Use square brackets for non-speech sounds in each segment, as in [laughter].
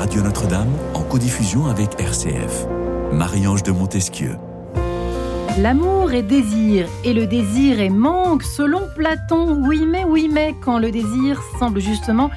Radio Notre-Dame en codiffusion avec RCF. Marie-Ange de Montesquieu. L'amour est désir et le désir est manque selon Platon. Oui mais oui mais quand le désir semble justement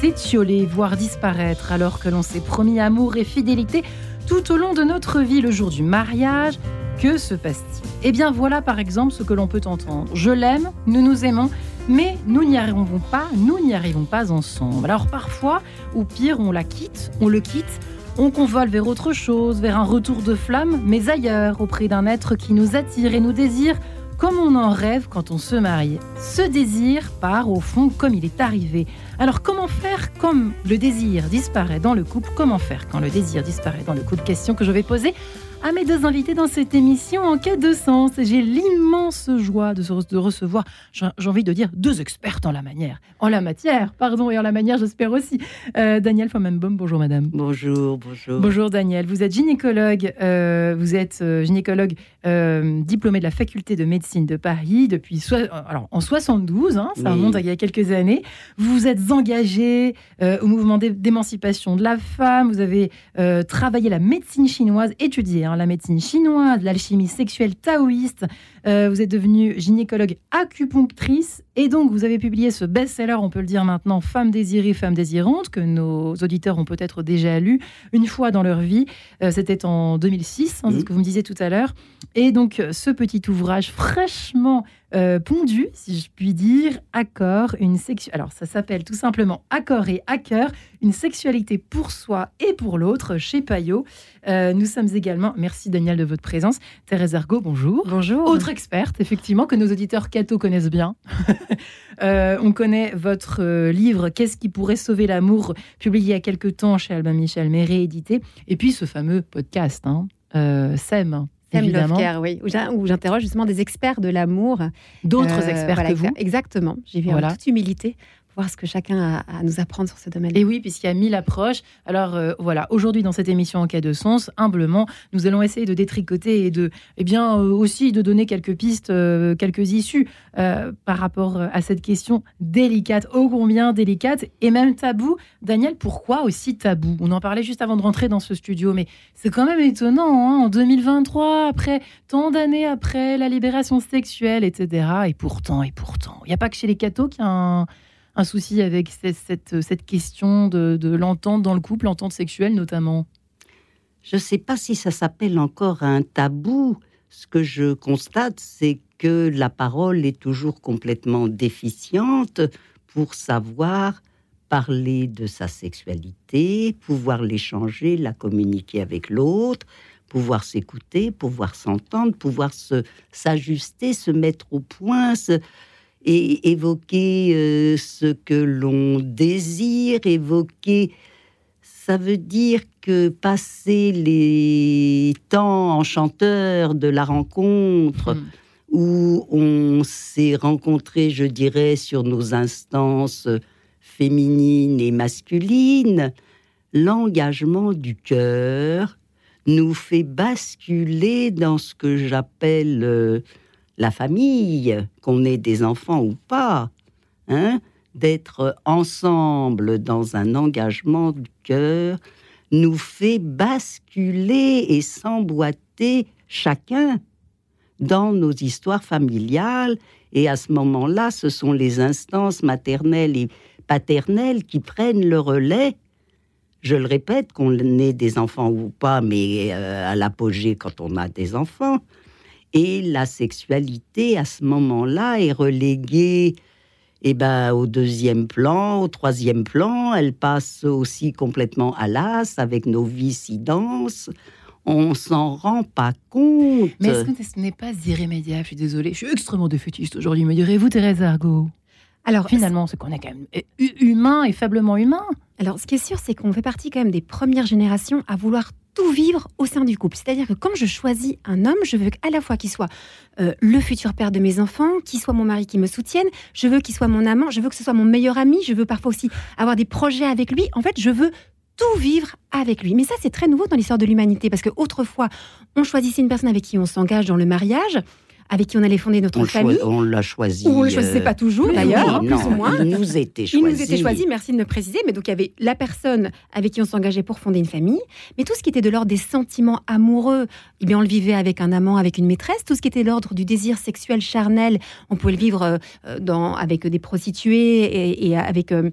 s'étioler, voire disparaître alors que l'on s'est promis amour et fidélité tout au long de notre vie le jour du mariage, que se passe-t-il? Eh bien voilà par exemple ce que l'on peut entendre. Je l'aime, nous nous aimons, mais nous n'y arrivons pas, nous n'y arrivons pas ensemble. Alors parfois, ou pire, on la quitte, on le quitte, on convole vers autre chose, vers un retour de flamme, mais ailleurs, auprès d'un être qui nous attire et nous désire comme on en rêve quand on se marie. Ce désir part au fond comme il est arrivé. Alors comment faire comme le désir disparaît dans le couple? Comment faire quand le désir disparaît dans le couple Question que je vais poser? À mes deux invités dans cette émission en quête de sens. J'ai l'immense joie de, de recevoir, j'ai envie de dire, deux expertes en la manière, en la matière, pardon, et en la manière, j'espère aussi. Euh, Daniel Fomenbaum, bonjour madame. Bonjour, bonjour. Bonjour Daniel, vous êtes gynécologue, euh, vous êtes euh, gynécologue diplômé de la faculté de médecine de Paris depuis alors, en 72, hein, ça remonte il y a quelques années. Vous vous êtes engagé au mouvement d'émancipation de la femme, vous avez travaillé la médecine chinoise, étudié Hein, la médecine chinoise, l'alchimie sexuelle taoïste. Euh, vous êtes devenue gynécologue acupunctrice et donc vous avez publié ce best-seller, on peut le dire maintenant, Femme désirée, femme désirante, que nos auditeurs ont peut-être déjà lu une fois dans leur vie. Euh, c'était en 2006, hein, c'est ce que vous me disiez tout à l'heure. Et donc ce petit ouvrage fraîchement euh, pondu, si je puis dire, accord, une sexu... Alors ça s'appelle tout simplement Accord et Hacker, une sexualité pour soi et pour l'autre chez Payot. Euh, nous sommes également, merci Daniel de votre présence, Thérèse Argot, bonjour. Bonjour. Autre experte, effectivement, que nos auditeurs Cato connaissent bien. [laughs] Euh, on connaît votre livre Qu'est-ce qui pourrait sauver l'amour, publié il y a quelques temps chez Albin Michel, mais réédité. Et puis ce fameux podcast, hein, SEM, Évidemment. oui, où j'interroge justement des experts de l'amour. D'autres euh, experts que vous Exactement. J'ai vu en toute humilité voir ce que chacun a à nous apprendre sur ce domaine. Et oui, puisqu'il y a mille approches. Alors euh, voilà, aujourd'hui dans cette émission En cas de sens, humblement, nous allons essayer de détricoter et de, eh bien, euh, aussi de donner quelques pistes, euh, quelques issues par rapport à cette question délicate, ô combien délicate et même tabou. Daniel, pourquoi aussi tabou? On en parlait juste avant de rentrer dans ce studio, mais c'est quand même étonnant, hein, en 2023, après tant d'années après la libération sexuelle, etc. Et pourtant, et pourtant, il n'y a pas que chez les cathos qu'il y a un un souci avec cette, question de, l'entente dans le couple, l'entente sexuelle notamment? Je ne sais pas si ça s'appelle encore un tabou. Ce que je constate, c'est que la parole est toujours complètement déficiente pour savoir parler de sa sexualité, pouvoir l'échanger, la communiquer avec l'autre, pouvoir s'écouter, pouvoir s'entendre, pouvoir s'ajuster, se, mettre au point, et évoquer euh, ce que l'on désire, évoquer, ça veut dire que passer les temps enchanteurs de la rencontre, hmm. où on s'est rencontré, je dirais, sur nos instances féminines et masculines, l'engagement du cœur nous fait basculer dans ce que j'appelle euh, la famille, qu'on ait des enfants ou pas, hein, d'être ensemble dans un engagement du cœur, nous fait basculer et s'emboîter chacun dans nos histoires familiales. Et à ce moment-là, ce sont les instances maternelles et paternelles qui prennent le relais. Je le répète, qu'on ait des enfants ou pas, mais euh, à l'apogée quand on a des enfants. Et la sexualité, à ce moment-là, est reléguée eh ben, au deuxième plan, au troisième plan. Elle passe aussi complètement à l'as avec nos vies si denses. On s'en rend pas compte. Mais est-ce que ce n'est pas irrémédiable? Je suis désolée, je suis extrêmement défaitiste aujourd'hui, me direz-vous, Thérèse Argot alors, finalement, c'est qu'on est quand même humain et faiblement humain. Alors, ce qui est sûr, c'est qu'on fait partie quand même des premières générations à vouloir tout vivre au sein du couple. C'est-à-dire que quand je choisis un homme, je veux à la fois qu'il soit euh, le futur père de mes enfants, qu'il soit mon mari qui me soutienne, je veux qu'il soit mon amant, je veux que ce soit mon meilleur ami, je veux parfois aussi avoir des projets avec lui. En fait, je veux tout vivre avec lui. Mais ça, c'est très nouveau dans l'histoire de l'humanité, parce que autrefois, on choisissait une personne avec qui on s'engage dans le mariage avec qui on allait fonder notre On, famille. on l'a choisi. Ou on ne le choisissait euh, pas toujours oui, d'ailleurs, non, plus ou moins. Il nous était Il choisi. nous était choisi, merci de me préciser, mais donc il y avait la personne avec qui on s'engageait pour fonder une famille, mais tout ce qui était de l'ordre des sentiments amoureux, eh bien on le vivait avec un amant, avec une maîtresse, tout ce qui était de l'ordre du désir sexuel charnel, on pouvait le vivre euh, euh, dans, avec des prostituées et, et avec euh,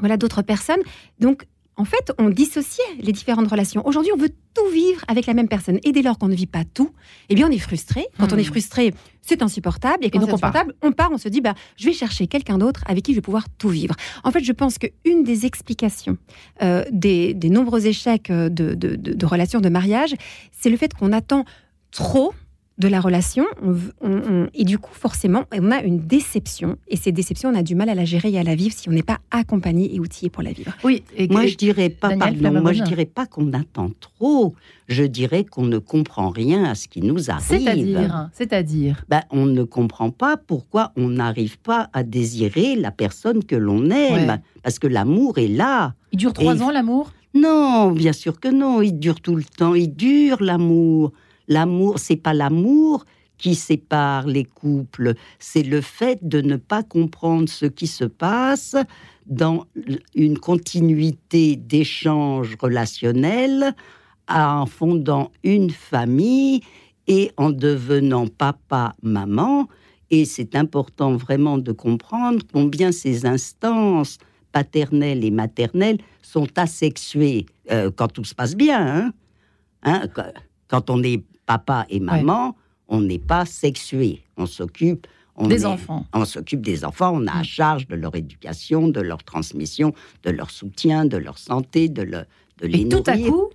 voilà d'autres personnes. Donc en fait, on dissociait les différentes relations. Aujourd'hui, on veut tout vivre avec la même personne. Et dès lors qu'on ne vit pas tout, eh bien, on est frustré. Quand on Hmm. est frustré, c'est insupportable. Et quand c'est on part. insupportable, on part, on se dit, bah, je vais chercher quelqu'un d'autre avec qui je vais pouvoir tout vivre. En fait, je pense qu'une des explications euh, des, des nombreux échecs euh, de, de- de- de relations de mariage, c'est le fait qu'on attend trop de la relation. On v- on- on- et du coup, forcément, on a une déception. Et ces déceptions, on a du mal à la gérer et à la vivre si on n'est pas accompagné et outillé pour la vivre. Oui, et, Moi, je dirais pas, Daniel pardon, Flammarion. moi, je dirais pas qu'on attend trop. Je dirais qu'on ne comprend rien à ce qui nous arrive. c'est-à-dire, c'est-à-dire? Ben, on ne comprend pas pourquoi on n'arrive pas à désirer la personne que l'on aime. Ouais. Parce que l'amour est là. Il dure trois Et- ans l'amour? Non, bien sûr que non. Il dure tout le temps. Il dure l'amour. L'amour, c'est pas l'amour qui sépare les couples. C'est le fait de ne pas comprendre ce qui se passe dans une continuité d'échanges relationnels en fondant une famille et en devenant papa, maman. Et c'est important vraiment de comprendre combien ces instances paternelles et maternelles sont asexuées euh, quand tout se passe bien. hein. Hein, quand- on est papa et maman, on n'est pas sexué. On s'occupe. on Des est- enfants. On s'occupe des enfants. On a à Mm. charge de leur éducation, de leur transmission, de leur soutien, de leur santé, de, le- de les Et tout à nourrir. coup,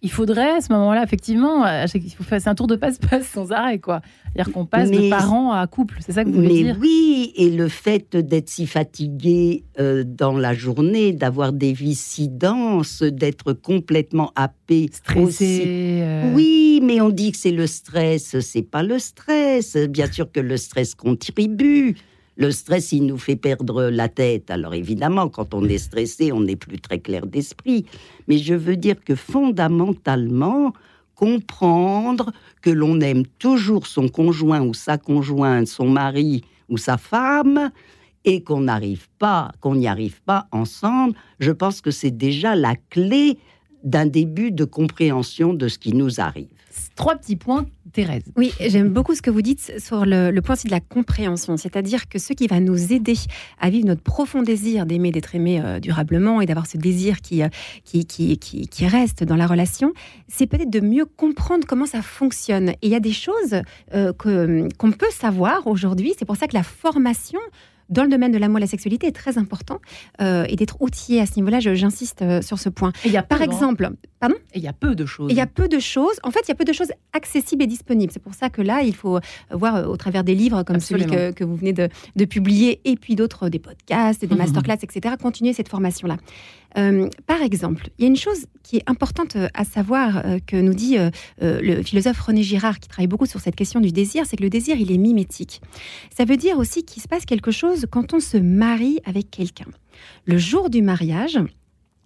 il faudrait à ce moment-là, effectivement, chaque- il faut faire, c'est un tour de passe-passe sans arrêt, quoi. C'est-à-dire qu'on passe de Mais- parents à couple, c'est ça que vous voulez Mais dire oui, et le fait d'être si fatigué euh, dans la journée, d'avoir des vies si denses, d'être complètement happé, aussi. Stressé. euh, Oui, mais on dit que c'est le stress. C'est pas le stress. Bien sûr que le stress contribue. Le stress, il nous fait perdre la tête. Alors évidemment, quand on est stressé, on n'est plus très clair d'esprit. Mais je veux dire que fondamentalement, comprendre que l'on aime toujours son conjoint ou sa conjointe, son mari ou sa femme, et qu'on n'arrive pas, qu'on n'y arrive pas ensemble, je pense que c'est déjà la clé d'un début de compréhension de ce qui nous arrive. Trois petits points, Thérèse. Oui, j'aime beaucoup ce que vous dites sur le, le point aussi de la compréhension, c'est-à-dire que ce qui va nous aider à vivre notre profond désir d'aimer, d'être aimé euh, durablement et d'avoir ce désir qui, euh, qui, qui, qui, qui reste dans la relation, c'est peut-être de mieux comprendre comment ça fonctionne. Et il y a des choses euh, que- qu'on peut savoir aujourd'hui, c'est pour ça que la formation dans le domaine de l'amour et la sexualité est très important euh, et d'être outillé à ce niveau-là, je- j'insiste euh, sur ce point. Et il y a Par exemple, pardon Et il y a peu de choses. Il y a peu de choses. En fait, il y a peu de choses accessibles et disponibles. C'est pour ça que là, il faut voir euh, au travers des livres comme celui que, que vous venez de, de publier et puis d'autres, euh, des podcasts, des Mhm. masterclass, etc. Continuer cette formation-là. Euh, par exemple, il y a une chose qui est importante euh, à savoir euh, que nous dit euh, euh, le philosophe René Girard, qui travaille beaucoup sur cette question du désir, c'est que le désir, il est mimétique. Ça veut dire aussi qu'il se passe quelque chose quand on se marie avec quelqu'un. Le jour du mariage,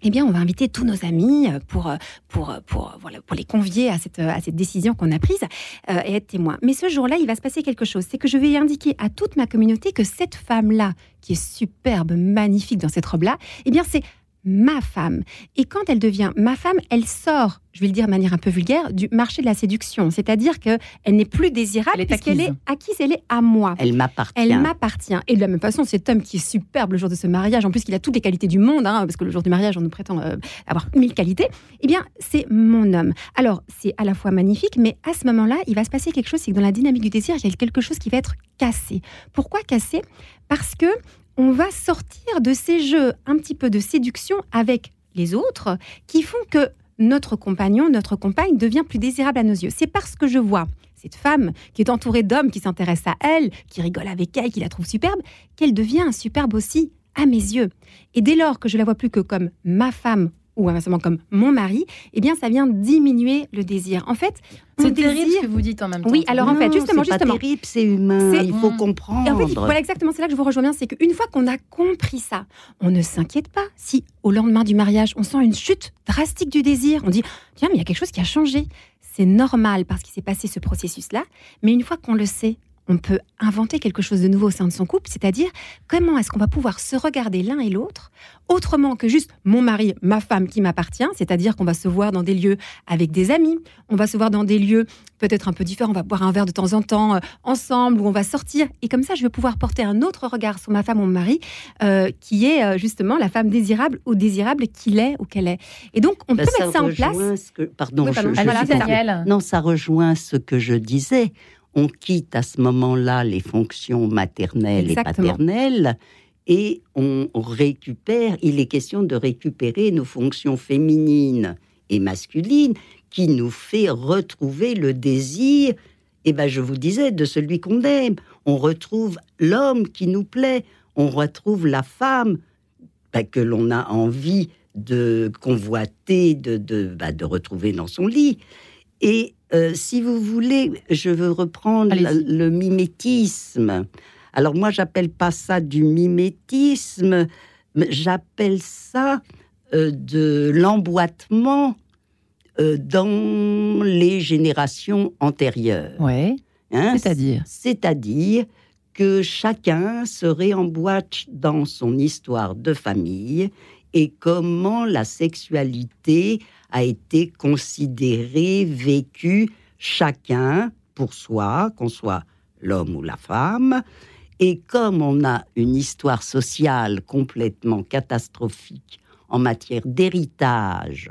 eh bien, on va inviter tous nos amis euh, pour, euh, pour, euh, pour, voilà, pour les convier à cette, à cette décision qu'on a prise euh, et être témoin. Mais ce jour-là, il va se passer quelque chose. C'est que je vais indiquer à toute ma communauté que cette femme-là, qui est superbe, magnifique dans cette robe-là, eh bien, c'est ma femme. Et quand elle devient ma femme, elle sort, je vais le dire de manière un peu vulgaire, du marché de la séduction. C'est-à-dire qu'elle n'est plus désirable Elle est puisqu'elle acquise. est acquise, elle est à moi. Elle m'appartient. Elle m'appartient. Et de la même façon, cet homme qui est superbe le jour de ce mariage, en plus qu'il a toutes les qualités du monde, hein, parce que le jour du mariage, on nous prétend euh, avoir mille qualités, eh bien, c'est mon homme. Alors, c'est à la fois magnifique, mais à ce moment-là, il va se passer quelque chose, c'est que dans la dynamique du désir, il y a quelque chose qui va être cassé. Pourquoi cassé? Parce que on va sortir de ces jeux un petit peu de séduction avec les autres qui font que notre compagnon, notre compagne devient plus désirable à nos yeux. C'est parce que je vois cette femme qui est entourée d'hommes qui s'intéressent à elle, qui rigolent avec elle, qui la trouvent superbe, qu'elle devient superbe aussi à mes yeux. Et dès lors que je la vois plus que comme ma femme ou inversement comme mon mari, eh bien ça vient diminuer le désir. En fait, on C'est terrible désire- ce que vous dites en même temps. Oui, alors en fait, justement, c'est pas justement. terrible, c'est humain. C'est- Il faut Mm. comprendre. Et en fait, il- voilà exactement, c'est là que je vous rejoins bien, c'est qu'une fois qu'on a compris ça, on ne s'inquiète pas si au lendemain du mariage, on sent une chute drastique du désir. On dit, tiens, mais il y a quelque chose qui a changé. C'est normal parce qu'il s'est passé ce processus-là, mais une fois qu'on le sait, on peut inventer quelque chose de nouveau au sein de son couple, c'est-à-dire comment est-ce qu'on va pouvoir se regarder l'un et l'autre autrement que juste mon mari, ma femme qui m'appartient, c'est-à-dire qu'on va se voir dans des lieux avec des amis, on va se voir dans des lieux peut-être un peu différents, on va boire un verre de temps en temps euh, ensemble, ou on va sortir, et comme ça je vais pouvoir porter un autre regard sur ma femme ou mon mari, euh, qui est euh, justement la femme désirable ou désirable qu'il est ou qu'elle est. Et donc on Ben, peut ça mettre ça en place. que- pardon, Oui, pardon. je- je Allez-y, suis pas- Daniel. Non, ça rejoint ce que je disais. On quitte à ce moment-là les fonctions maternelles Exactement. et paternelles et on récupère, il est question de récupérer nos fonctions féminines et masculines qui nous fait retrouver le désir, et ben je vous disais, de celui qu'on aime. On retrouve l'homme qui nous plaît, on retrouve la femme ben, que l'on a envie de convoiter, de, de, ben, de retrouver dans son lit. Et euh, si vous voulez, je veux reprendre le, mimétisme. Alors moi, j'appelle pas ça du mimétisme, mais j'appelle ça euh, de l'emboîtement euh, dans les générations antérieures. Ouais. hein? C'est-à-dire? C'est-à-dire que chacun se réemboîte dans son histoire de famille et comment la sexualité a été considérée, vécue, chacun pour soi, qu'on soit l'homme ou la femme. Et comme on a une histoire sociale complètement catastrophique en matière d'héritage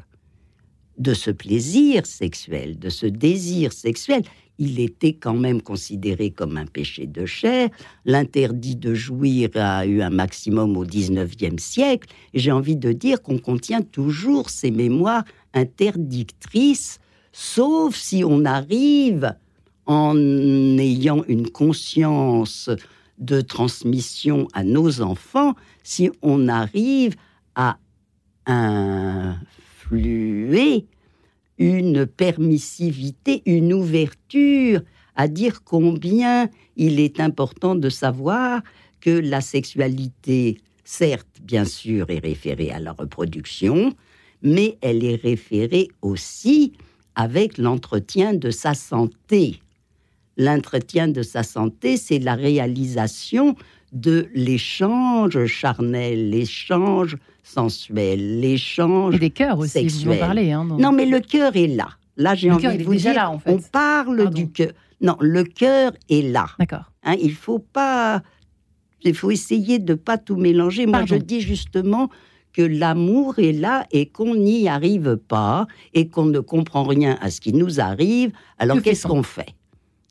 de ce plaisir sexuel, de ce désir sexuel, il était quand même considéré comme un péché de chair. L'interdit de jouir a eu un maximum au XIXe siècle. J'ai envie de dire qu'on contient toujours ces mémoires interdictrices, sauf si on arrive, en ayant une conscience de transmission à nos enfants, si on arrive à influer une permissivité, une ouverture à dire combien il est important de savoir que la sexualité, certes, bien sûr, est référée à la reproduction, mais elle est référée aussi avec l'entretien de sa santé. L'entretien de sa santé, c'est la réalisation de l'échange charnel, l'échange sensuel, l'échange Et des cœurs aussi, vous en sexuel. parlez. Hein, dans- non, mais le cœur est là. Là, j'ai envie de vous dire, là, en fait. on parle Pardon. du cœur. Non, le cœur est là. D'accord. Hein, il faut pas, il faut essayer de pas tout mélanger. Moi, Pardon. je dis justement que l'amour est là et qu'on n'y arrive pas et qu'on ne comprend rien à ce qui nous arrive. Alors Que qu'est-ce qu'on fait?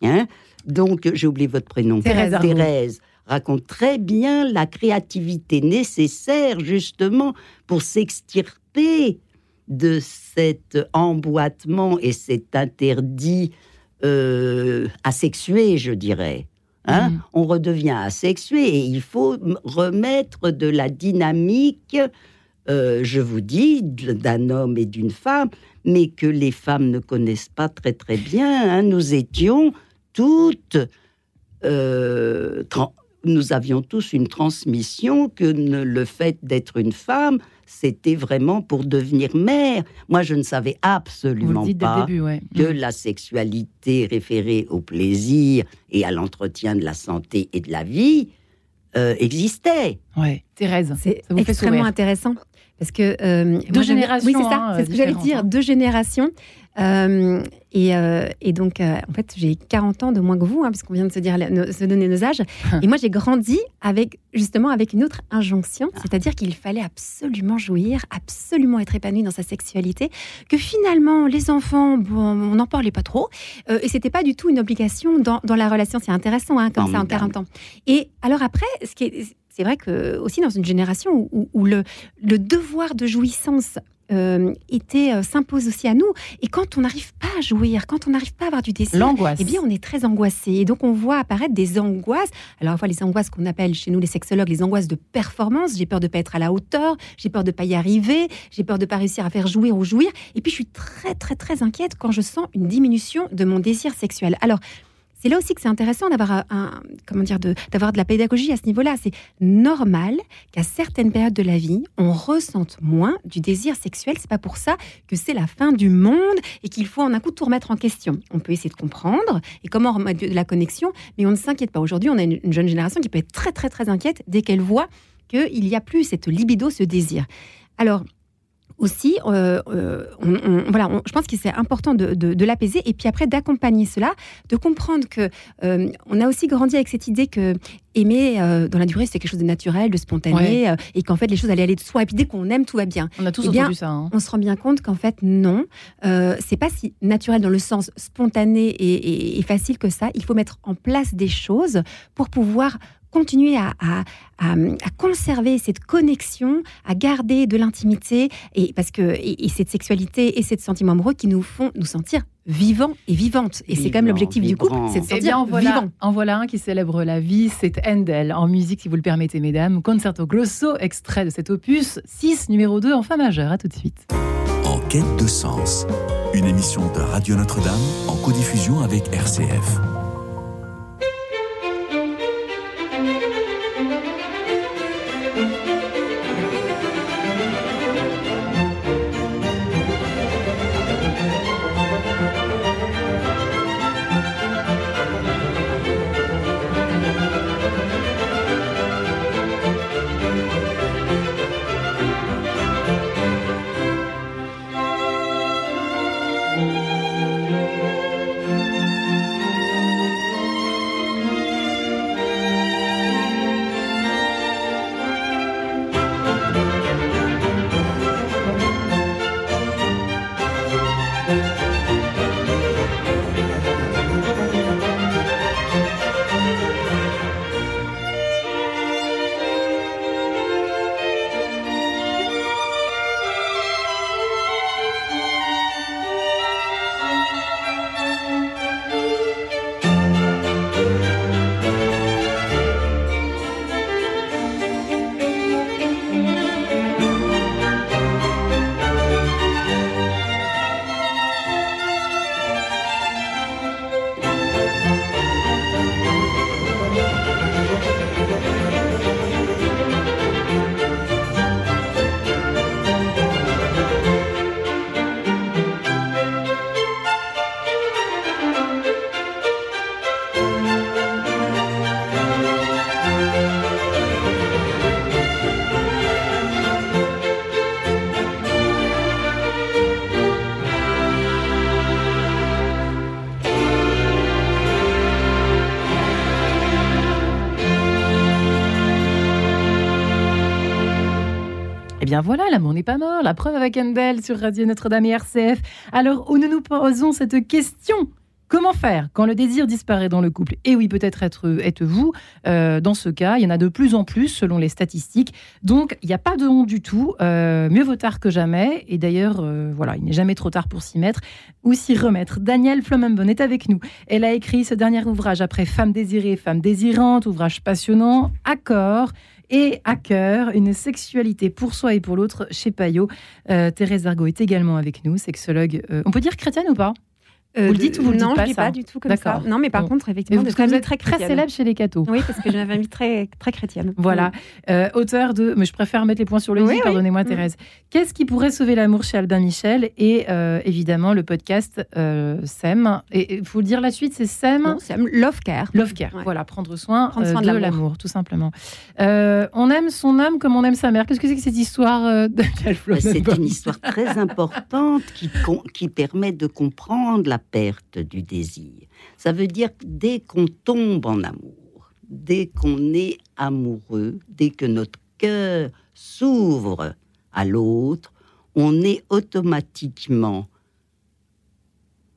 Hein? Donc, j'ai oublié votre prénom. Thérèse. Thérèse raconte très bien la créativité nécessaire justement pour s'extirper de cet emboîtement et cet interdit euh, asexué, je dirais. Hein Mhm. On redevient asexué et il faut remettre de la dynamique, euh, je vous dis, d'un homme et d'une femme, mais que les femmes ne connaissent pas très très bien. hein. Nous étions toutes euh, nous avions tous une transmission que ne- le fait d'être une femme, c'était vraiment pour devenir mère. Moi, je ne savais absolument pas début, ouais. que Mm. la sexualité référée au plaisir et à l'entretien de la santé et de la vie euh, existait. Ouais. Thérèse, C'est extrêmement sourire. intéressant. Parce que. euh, moi, bien- générations, Oui, c'est ça. hein, c'est ce que j'allais dire. hein. Deux générations. Euh, et, euh, et donc, euh, en fait, j'ai 40 ans de moins que vous, hein, puisqu'on vient de se, dire, nos- se donner nos âges. [laughs] et moi, j'ai grandi avec, justement, avec une autre injonction, c'est-à-dire qu'il fallait absolument jouir, absolument être épanoui dans sa sexualité, que finalement, les enfants, bon, on n'en parlait pas trop, euh, et c'était pas du tout une obligation dans, dans la relation. C'est intéressant, hein, comme ça, en Formidable. 40 ans. Et alors après, ce qui est, c'est vrai que aussi dans une génération où, où- où le, le devoir de jouissance euh, était euh, s'impose aussi à nous. Et quand on n'arrive pas à jouir, quand on n'arrive pas à avoir du désir, L'angoisse. eh bien, on est très angoissé. Et donc, on voit apparaître des angoisses. Alors, à la fois les angoisses qu'on appelle chez nous, les sexologues, les angoisses de performance. J'ai peur de pas être à la hauteur, j'ai peur de pas y arriver, j'ai peur de pas réussir à faire jouir ou jouir. Et puis, je suis très, très, très inquiète quand je sens une diminution de mon désir sexuel. Alors, c'est là aussi que c'est intéressant d'avoir un, comment dire, d'avoir de, la pédagogie à ce niveau-là. C'est normal qu'à certaines périodes de la vie, on ressente moins du désir sexuel. C'est pas pour ça que c'est la fin du monde et qu'il faut en un coup tout remettre en question. On peut essayer de comprendre et comment remettre de la connexion, mais on ne s'inquiète pas. Aujourd'hui, on a une, jeune génération qui peut être très très très inquiète dès qu'elle voit qu'il n'y a plus cette libido, ce désir. Alors, aussi, euh, euh, voilà, je pense que c'est important de, l'apaiser et puis après d'accompagner cela, de comprendre que euh, on a aussi grandi avec cette idée que aimer dans la durée c'est quelque chose de naturel, de spontané et qu'en fait les choses allaient aller de soi et puis dès qu'on aime tout va bien. On a tous eh entendu ça. Hein. On se rend bien compte qu'en fait non, c'est pas si naturel dans le sens spontané et, et facile que ça. Il faut mettre en place des choses pour pouvoir continuer à, conserver cette connexion, à garder de l'intimité, et parce que et, cette sexualité et ces sentiments amoureux qui nous font nous sentir vivants et vivantes. Et c'est quand même l'objectif du couple, c'est de se eh sentir vivant. En voilà un qui célèbre la vie, c'est Handel, en musique, si vous le permettez, mesdames. Concerto Grosso, extrait de cet opus 6, numéro 2 en fa majeur. À tout de suite. En quête de sens, une émission de Radio Notre-Dame en codiffusion avec RCF. Bien voilà, l'amour n'est pas mort. La preuve avec Handel sur Radio Notre-Dame et RCF. Alors, où nous nous posons cette question? Quand le désir disparaît dans le couple Et oui, peut-être êtes-vous euh, dans ce cas. Il y en a de plus en plus selon les statistiques. Donc, il n'y a pas de honte du tout. Euh, mieux vaut tard que jamais. Et d'ailleurs, euh, voilà, il n'est jamais trop tard pour s'y mettre ou s'y remettre. Danielle Flamenbon est avec nous. Elle a écrit ce dernier ouvrage après Femme désirée, Femme désirante, ouvrage passionnant, Accord et à cœur, une sexualité pour soi et pour l'autre chez Payot. Thérèse Argot est également avec nous, sexologue. On peut dire chrétienne ou pas? Euh, vous le dites ou vous le dites pas, je ne dis pas du tout comme ça. Non, mais par contre, effectivement, vous, vous êtes très, très célèbre chez les cathos. Oui, parce que j'ai une très, très chrétienne. [laughs] Voilà. Euh, auteur de. Mais je préfère mettre les points sur le i, pardonnez-moi, mm. Thérèse. Qu'est-ce qui pourrait sauver l'amour chez Albin Michel Et euh, évidemment, le podcast SEM. Et il faut le dire la suite, c'est SEM. SEM, Love Care. Love Care. Voilà, prendre soin, prendre soin de, l'amour, tout simplement. on aime son âme comme on aime sa mère. Qu'est-ce que c'est que cette histoire de [laughs] C'est une histoire très importante qui, qui permet de comprendre la perte du désir. Ça veut dire que dès qu'on tombe en amour, dès qu'on est amoureux, dès que notre cœur s'ouvre à l'autre, on est automatiquement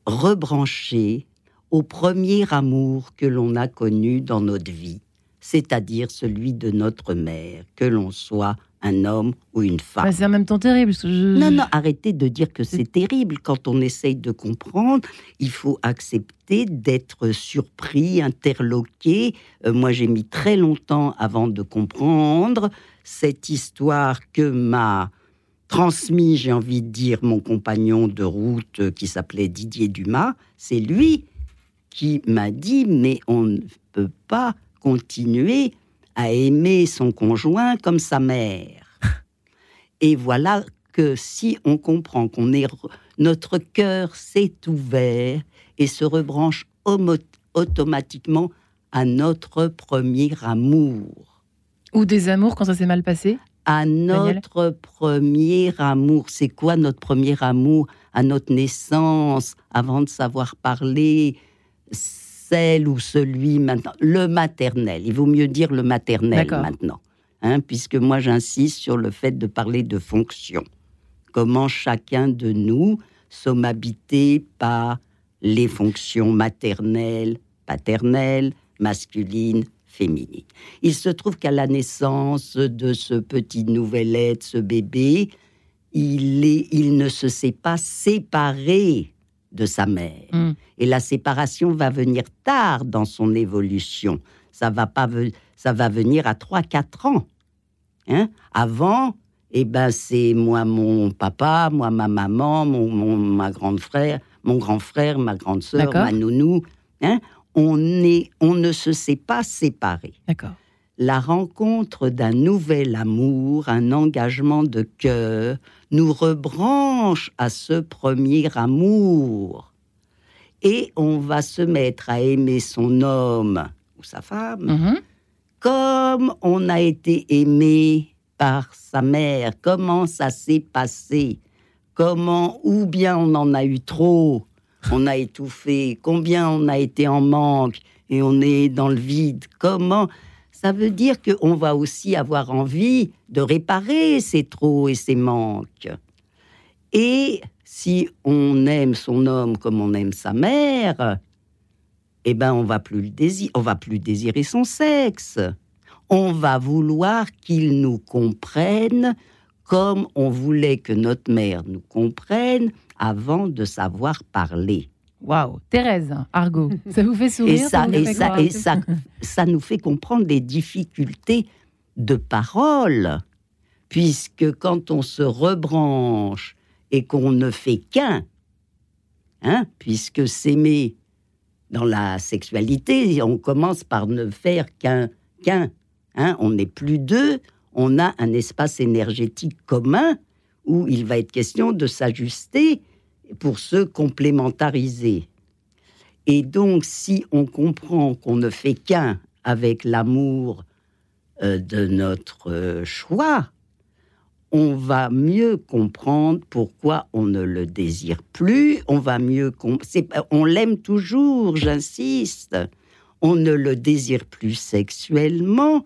rebranché au premier amour que l'on a connu dans notre vie, c'est-à-dire celui de notre mère, que l'on soit un homme ou une femme. Bah, c'est en même temps terrible. Non, non, arrêtez de dire que c'est terrible. Quand on essaye de comprendre, il faut accepter d'être surpris, interloqué. Euh, moi, j'ai mis très longtemps avant de comprendre cette histoire que m'a transmis, j'ai envie de dire, mon compagnon de route euh, qui s'appelait Didier Dumas. C'est lui qui m'a dit, mais on ne peut pas continuer à aimer son conjoint comme sa mère. Et voilà que si on comprend qu'on est notre cœur s'est ouvert et se rebranche automatiquement à notre premier amour. Ou des amours quand ça s'est mal passé? À notre premier amour. C'est quoi notre premier amour? À notre naissance, avant de savoir parler, celle ou celui maintenant. Le maternel. Il vaut mieux dire le maternel maintenant. Hein, puisque moi j'insiste sur le fait de parler de fonction. Comment chacun de nous sommes habités par les fonctions maternelles, paternelles, masculines, féminines. Il se trouve qu'à la naissance de ce petit nouvel être, ce bébé, il, est, il ne se sait pas séparé de sa mère. Mm. Et la séparation va venir tard dans son évolution. Ça va, pas, ça va venir à 3-4 ans. Hein Avant, eh ben, c'est moi mon papa, moi ma maman, mon, ma grande frère, mon grand frère, ma grande sœur, ma nounou. Hein on, est, on ne se sait pas séparer. D'accord. La rencontre d'un nouvel amour, un engagement de cœur, nous rebranche à ce premier amour. Et on va se mettre à aimer son homme ou sa femme mm-hmm. comme on a été aimé par sa mère, comment ça s'est passé, comment, ou bien on en a eu trop, on a étouffé, combien on a été en manque? Et on est dans le vide, comment. Ça veut dire qu'on va aussi avoir envie de réparer ces trop et ces manques. Et si on aime son homme comme on aime sa mère, eh ben on va plus on va plus désirer son sexe on va vouloir qu'ils nous comprennent comme on voulait que notre mère nous comprenne avant de savoir parler. Waouh, Thérèse, Argo, ça vous fait sourire Et ça, et ça, ça, nous fait comprendre les difficultés de parole, puisque quand on se rebranche et qu'on ne fait qu'un, hein, puisque s'aimer dans la sexualité, on commence par ne faire qu'un, qu'un, Hein, on n'est plus deux, on a un espace énergétique commun où il va être question de s'ajuster pour se complémentariser. Et donc, si on comprend qu'on ne fait qu'un avec l'amour euh, de notre euh, choix, on va mieux comprendre pourquoi on ne le désire plus, on va mieux... On l'aime toujours, j'insiste. On ne le désire plus sexuellement,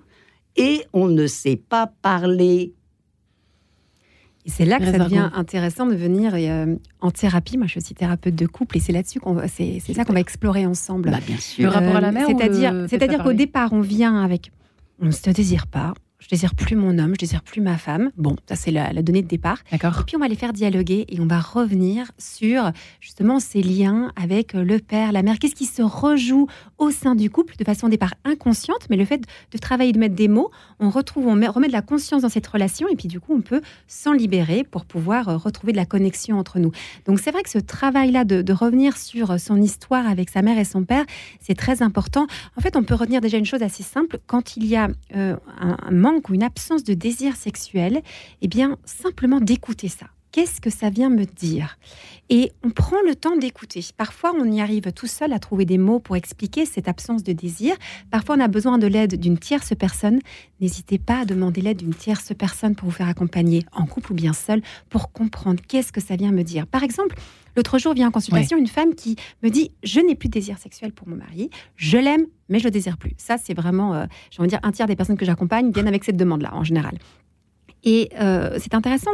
et on ne sait pas parler. C'est là que ça devient intéressant de venir euh, en thérapie. Moi, je suis aussi thérapeute de couple et c'est là-dessus qu'on c'est, c'est ça qu'on va explorer ensemble. Bah, bien sûr. Le rapport à la mère. C'est-à-dire, c'est-à-dire qu'au départ, on vient avec on ne se désire pas, je désire plus mon homme, je désire plus ma femme. Bon, ça c'est la, donnée de départ. Et puis on va les faire dialoguer et on va revenir sur justement ces liens avec le père, la mère. Qu'est-ce qui se rejoue au sein du couple de façon au départ inconsciente, mais le fait de travailler, de mettre des mots, on retrouve, on remet de la conscience dans cette relation et puis du coup on peut s'en libérer pour pouvoir euh, retrouver de la connexion entre nous. Donc c'est vrai que ce travail-là de, revenir sur son histoire avec sa mère et son père, c'est très important. En fait, on peut retenir déjà une chose assez simple quand il y a euh, un, un ou une absence de désir sexuel, eh bien, simplement d'écouter ça. Qu'est-ce que ça vient me dire? Et on prend le temps d'écouter. Parfois, on y arrive tout seul à trouver des mots pour expliquer cette absence de désir. Parfois, on a besoin de l'aide d'une tierce personne. N'hésitez pas à demander l'aide d'une tierce personne pour vous faire accompagner, en couple ou bien seul, pour comprendre qu'est-ce que ça vient me dire. Par exemple, L'autre jour vient en consultation une femme qui me dit Je n'ai plus de désir sexuel pour mon mari, je l'aime, mais je le désire plus. Ça, c'est vraiment, euh, j'ai envie de dire, un tiers des personnes que j'accompagne viennent avec cette demande-là, en général. Et euh, c'est intéressant,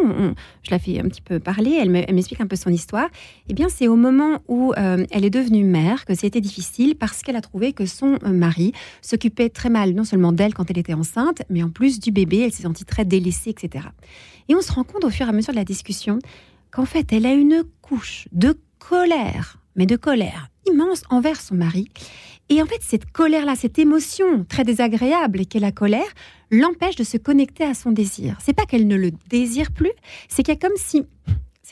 je la fais un petit peu parler, elle m'explique un peu son histoire. Eh bien, c'est au moment où euh, elle est devenue mère que c'était difficile parce qu'elle a trouvé que son mari s'occupait très mal, non seulement d'elle quand elle était enceinte, mais en plus du bébé, elle s'est sentie très délaissée, etc. Et on se rend compte au fur et à mesure de la discussion qu'en fait, elle a une couche de colère, mais de colère immense envers son mari. Et en fait, cette colère-là, cette émotion très désagréable qu'est la colère, l'empêche de se connecter à son désir. C'est pas qu'elle ne le désire plus, c'est qu'il y a comme si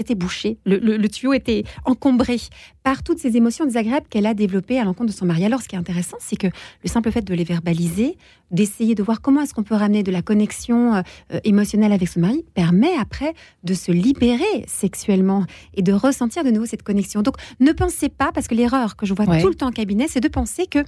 c'était bouché. Le, tuyau était encombré par toutes ces émotions désagréables qu'elle a développées à l'encontre de son mari. Alors, ce qui est intéressant, c'est que le simple fait de les verbaliser, d'essayer de voir comment est-ce qu'on peut ramener de la connexion euh, émotionnelle avec son mari, permet après de se libérer sexuellement et de ressentir de nouveau cette connexion. Donc, ne pensez pas, parce que l'erreur que je vois tout le temps en cabinet, c'est de penser que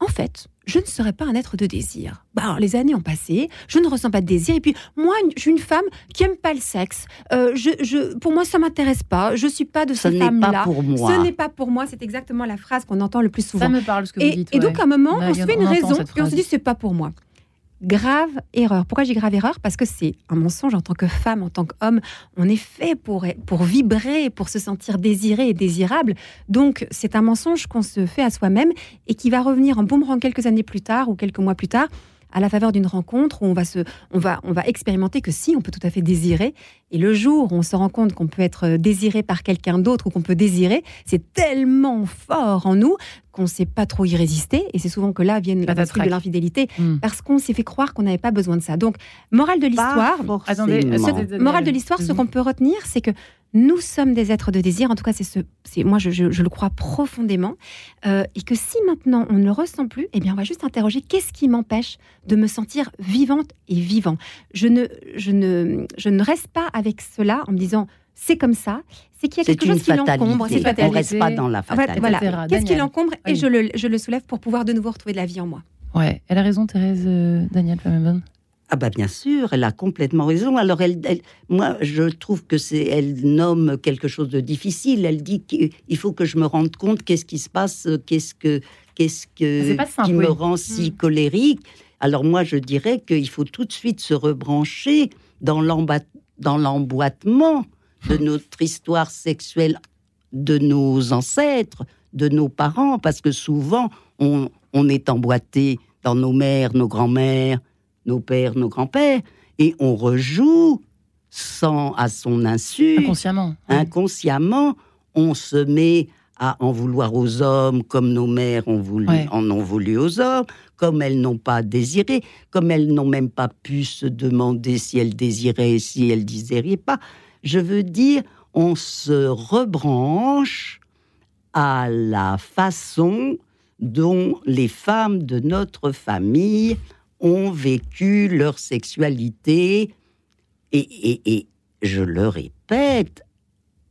en fait, je ne serais pas un être de désir. Bah, les années ont passé, je ne ressens pas de désir. Et puis, moi, je suis une femme qui aime pas le sexe. Euh, je, pour moi, ça m'intéresse pas. Je suis pas de cette femme-là. Ce n'est pas pour moi. C'est exactement la phrase qu'on entend le plus souvent. Ça me parle ce que vous dites. Et donc, à un moment, on, se fait une raison et on se dit, c'est pas pour moi grave erreur. Pourquoi j'ai grave erreur? Parce que c'est un mensonge en tant que femme, en tant qu'homme. On est fait pour, pour vibrer, pour se sentir désiré et désirable. Donc, c'est un mensonge qu'on se fait à soi-même et qui va revenir en boomerang quelques années plus tard ou quelques mois plus tard à la faveur d'une rencontre où on va, se, on, va, on va expérimenter que si, on peut tout à fait désirer. Et le jour où on se rend compte qu'on peut être désiré par quelqu'un d'autre ou qu'on peut désirer, c'est tellement fort en nous qu'on ne sait pas trop y résister. Et c'est souvent que là viennent la de l'infidélité, hmm. parce qu'on s'est fait croire qu'on n'avait pas besoin de ça. Donc, morale de l'histoire, attendez, morale de l'histoire, ce qu'on peut retenir, c'est que nous sommes des êtres de désir. En tout cas, c'est ce, c'est moi, je, le crois profondément, euh, et que si maintenant on ne le ressent plus, eh bien, on va juste interroger qu'est-ce qui m'empêche de me sentir vivante et vivant? Je ne, je ne, je ne reste pas avec cela en me disant c'est comme ça, c'est qu'il y a quelque chose qui l'encombre. C'est On ne reste pas dans la fatalité. Voilà. Qu'est-ce qui l'encombre? Et je le, je le, soulève pour pouvoir de nouveau retrouver de la vie en moi. Ouais, elle a raison, Thérèse euh, Daniel ah bah bien sûr, elle a complètement raison. Alors elle, moi je trouve que c'est, elle nomme quelque chose de difficile. Elle dit qu'il faut que je me rende compte qu'est-ce qui se passe, qu'est-ce que, qu'est-ce que qui me rend si hmm. colérique. Alors moi je dirais qu'il faut tout de suite se rebrancher dans l'emboîtement de [laughs] notre histoire sexuelle de nos ancêtres, de nos parents, parce que souvent on, on est emboîté dans nos mères, nos grands-mères, nos pères, nos grands-pères, et on rejoue sans à son insu. Inconsciemment. Inconsciemment, on se met à en vouloir aux hommes comme nos mères ont voulu, en ont voulu aux hommes, comme elles n'ont pas désiré, comme elles n'ont même pas pu se demander si elles désiraient si elles désiraient pas. Je veux dire, on se rebranche à la façon dont les femmes de notre famille ont vécu leur sexualité. Et, je le répète,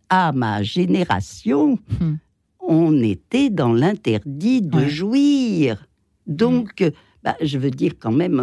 à ma génération, hmm. on était dans l'interdit de jouir. Donc, hmm. bah, je veux dire quand même,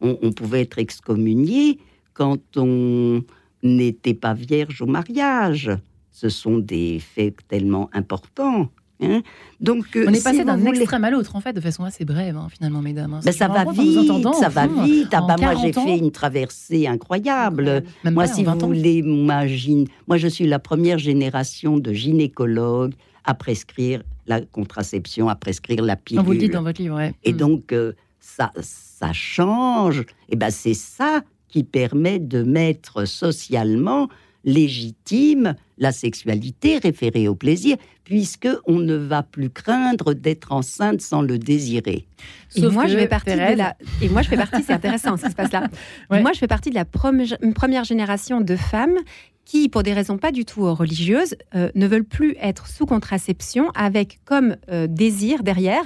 on pouvait être excommunié quand on n'était pas vierge au mariage. Ce sont des faits tellement importants. Hein. Donc, euh, on est passé d'un extrême à l'autre, en fait, de façon assez brève, hein, finalement, mesdames. Hein. Ben, ça, va vite, ça va vite, ah bah, moi, j'ai fait une traversée incroyable. moi, si vous voulez, moi, je suis la première génération de gynécologues à prescrire la contraception, à prescrire la pilule. vous le dites dans votre livre, Et mm. donc, euh, ça, ça change. Et ben, c'est ça qui permet de mettre socialement légitime la sexualité référée au plaisir, puisque on ne va plus craindre d'être enceinte sans le désirer. et moi, je fais partie de la. Et moi, je fais partie. C'est intéressant ce qui se passe là. Moi, je fais partie de la première génération de femmes qui, pour des raisons pas du tout euh, religieuses, euh, ne veulent plus être sous contraception, avec comme euh, désir derrière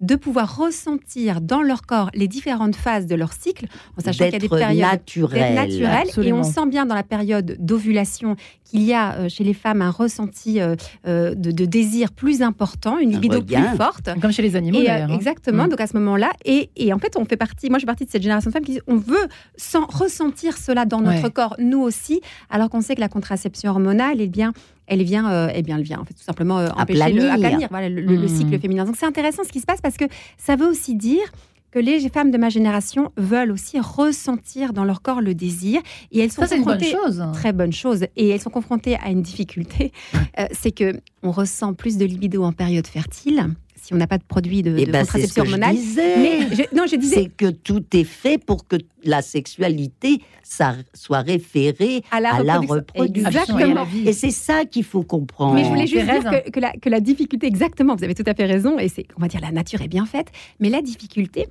de pouvoir ressentir dans leur corps les différentes phases de leur cycle, en sachant qu'il y a des périodes naturelles, et on sent bien dans la période d'ovulation qu'il y a chez les femmes un ressenti de, désir plus important, une libido plus forte, comme chez les animaux. Hein. Exactement. Mm. Donc à ce moment-là, et, en fait, on fait partie. Moi, je fais partie de cette génération de femmes qui disent on veut sans ressentir cela dans notre corps, nous aussi, alors qu'on sait que la contraception hormonale, eh bien, elle vient, euh, eh bien, elle vient en fait, tout simplement euh, empêcher le, le, cycle mmh. féminin. Donc c'est intéressant ce qui se passe parce que ça veut aussi dire que les femmes de ma génération veulent aussi ressentir dans leur corps le désir et elles sont ça, une bonne chose. très bonne chose et elles sont confrontées à une difficulté euh, c'est que on ressent plus de libido en période fertile si on n'a pas de produit de, eh ben, contraception hormonale. Mais non, je disais. C'est que tout est fait pour que la sexualité ça soit référée à la, reproduction. Exactement. Et, c'est ça qu'il faut comprendre. Mais je voulais juste dire que, la, que la difficulté, exactement, vous avez tout à fait raison, et c'est, on va dire, la nature est bien faite, mais la difficulté,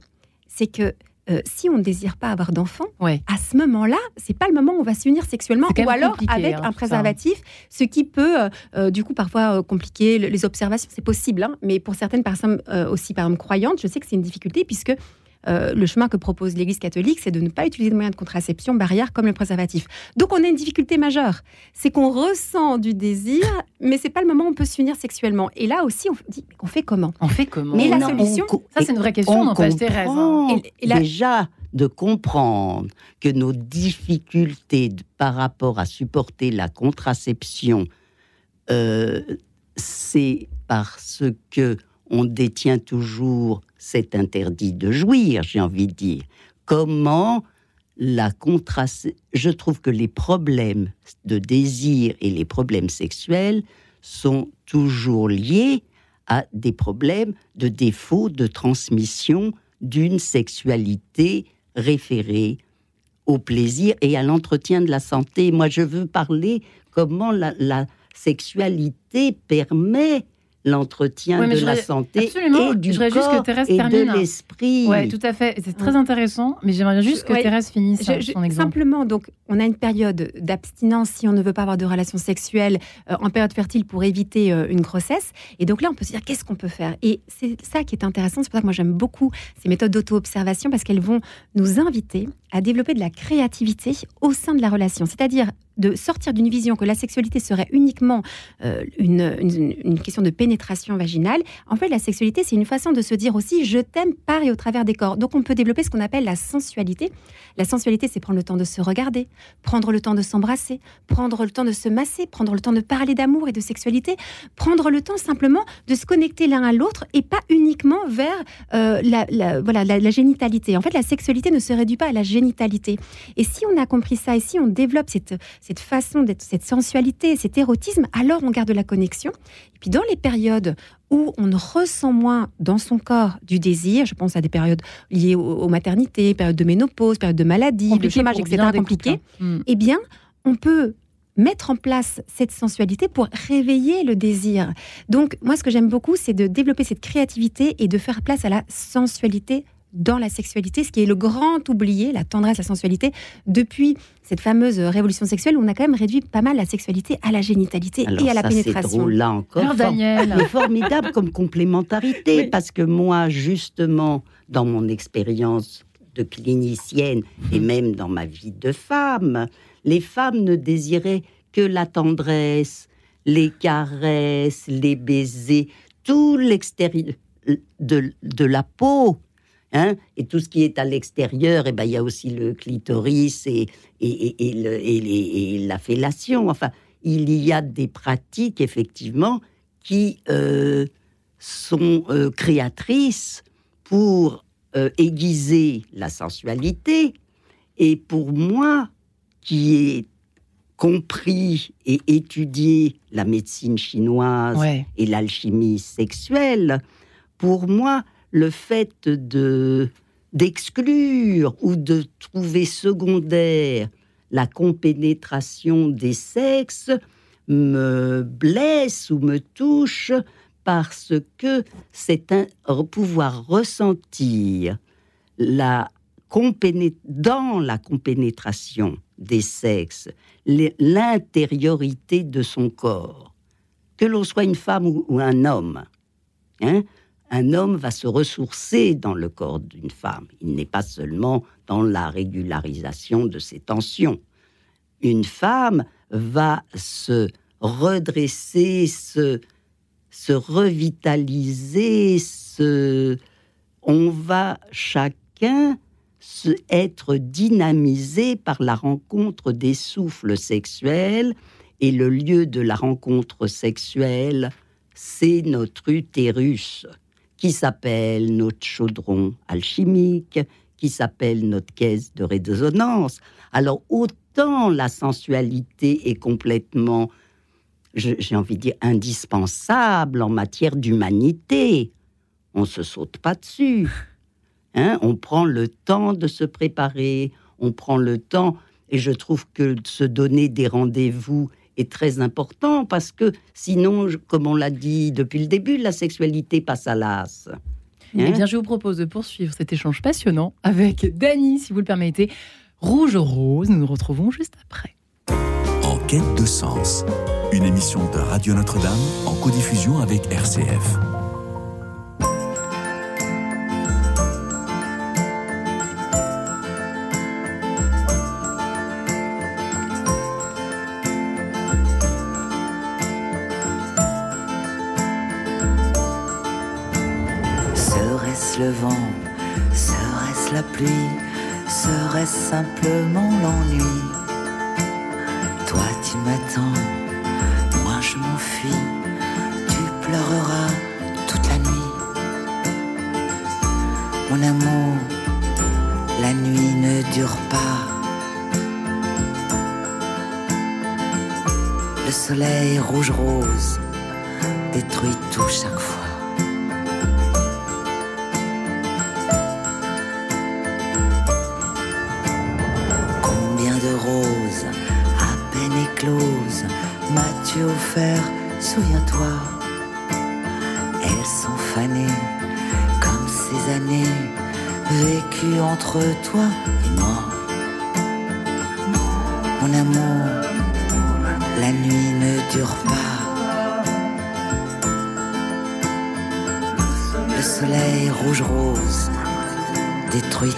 c'est que euh, si on ne désire pas avoir d'enfant, Ouais. à ce moment-là, c'est pas le moment où on va s'unir sexuellement, ou alors avec hein, un ça. préservatif, ce qui peut, euh, euh, du coup, parfois compliquer le- les observations. C'est possible, hein, mais pour certaines personnes aussi, par exemple, croyantes, je sais que c'est une difficulté puisque euh, le chemin que propose l'Église catholique, c'est de ne pas utiliser de moyens de contraception barrière comme le préservatif. Donc, on a une difficulté majeure, c'est qu'on ressent du désir, mais c'est pas le moment où on peut s'unir sexuellement. Et là aussi, on dit, on fait comment? On fait comment? Mais la non, solution, Ça, c'est une vraie question, on n'empêche Thérèse. hein. comprend Et- et la- déjà de comprendre que nos difficultés par rapport à supporter la contraception, euh, c'est parce que on détient toujours cet interdit de jouir, j'ai envie de dire. Comment la contraception... Je trouve que les problèmes de désir et les problèmes sexuels sont toujours liés à des problèmes de défaut de transmission d'une sexualité référée au plaisir et à l'entretien de la santé. Moi, je veux parler comment la, la sexualité permet l'entretien Ouais, de la santé absolument, et du je voudrais juste que corps Thérèse et termine. de l'esprit. Ouais, tout à fait. C'est très intéressant, mais j'aimerais juste que Ouais. Thérèse finisse Je- je- son exemple. simplement, donc, on a une période d'abstinence si on ne veut pas avoir de relations sexuelles euh, en période fertile pour éviter euh, une grossesse. Et donc là, on peut se dire qu'est-ce qu'on peut faire? Et c'est ça qui est intéressant. C'est pour ça que moi j'aime beaucoup ces méthodes d'auto-observation parce qu'elles vont nous inviter à développer de la créativité au sein de la relation. C'est-à-dire de sortir d'une vision que la sexualité serait uniquement euh, une, question de pénétration vaginale. En fait, la sexualité, c'est une façon de se dire aussi je t'aime par et au travers des corps. Donc on peut développer ce qu'on appelle la sensualité. La sensualité, c'est prendre le temps de se regarder, prendre le temps de s'embrasser, prendre le temps de se masser, prendre le temps de parler d'amour et de sexualité, prendre le temps simplement de se connecter l'un à l'autre et pas uniquement vers euh, la- voilà, la, la génitalité. En fait, la sexualité ne se réduit pas à la génitalité. Et si on a compris ça, et si on développe cette, cette façon d'être, cette sensualité, cet érotisme, alors on garde la connexion. Et puis dans les périodes où on ressent moins dans son corps du désir, je pense à des périodes liées aux, aux maternités, périodes de ménopause, périodes de maladie, de chômage, etc., bien des compliqué, couples, hein. Mm. eh bien, on peut mettre en place cette sensualité pour réveiller le désir. Donc, moi, ce que j'aime beaucoup, c'est de développer cette créativité et de faire place à la sensualité dans la sexualité, ce qui est le grand oublié, la tendresse, la sensualité, depuis cette fameuse révolution sexuelle où on a quand même réduit pas mal la sexualité à la génitalité Alors et à la ça, c'est pénétration. drôle, là encore. Alors, fort- Daniel, mais formidable comme complémentarité, Oui. parce que moi, justement, dans mon expérience de clinicienne et même dans ma vie de femme, les femmes ne désiraient que la tendresse, les caresses, les baisers, tout l'extérieur de, de la peau. Hein et tout ce qui est à l'extérieur, eh ben, il y a aussi le clitoris et, et, le- et les- et la fellation. Enfin, il y a des pratiques, effectivement, qui euh, sont euh, créatrices pour euh, aiguiser la sensualité. Et pour moi, qui ai compris et étudié la médecine chinoise ouais. et l'alchimie sexuelle, pour moi, le fait de d'exclure ou de trouver secondaire la compénétration des sexes me blesse ou me touche parce que c'est un pouvoir ressentir la dans la compénétration des sexes l'intériorité de son corps, que l'on soit une femme ou, ou un homme. hein. Un homme va se ressourcer dans le corps d'une femme. Il n'est pas seulement dans la régularisation de ses tensions. Une femme va se redresser, se, se revitaliser, se... on va chacun se, être dynamisé par la rencontre des souffles sexuels et le lieu de la rencontre sexuelle, c'est notre utérus qui s'appelle notre chaudron alchimique, qui s'appelle notre caisse de résonance. Alors autant la sensualité est complètement, j'ai envie de dire, indispensable en matière d'humanité. On se saute pas dessus. Hein, on prend le temps de se préparer, on prend le temps, et je trouve que se donner des rendez-vous est très important parce que sinon, je- comme on l'a dit depuis le début, la sexualité passe à l'as. Eh bien, je vous propose de poursuivre cet échange passionnant avec Dany, si vous le permettez. Rouge Rose, nous nous retrouvons juste après. En quête de sens, une émission de Radio Notre-Dame en codiffusion avec RCF. Serait-ce simplement l'ennui Toi tu m'attends, moi je m'enfuis, tu pleureras toute la nuit. Mon amour, la nuit ne dure pas. Le soleil rouge-rose détruit tout chaque fois. Souviens-toi. Elles sont fanées comme ces années vécues entre toi et moi. Mon amour, la nuit ne dure pas. Le soleil rouge-rose détruit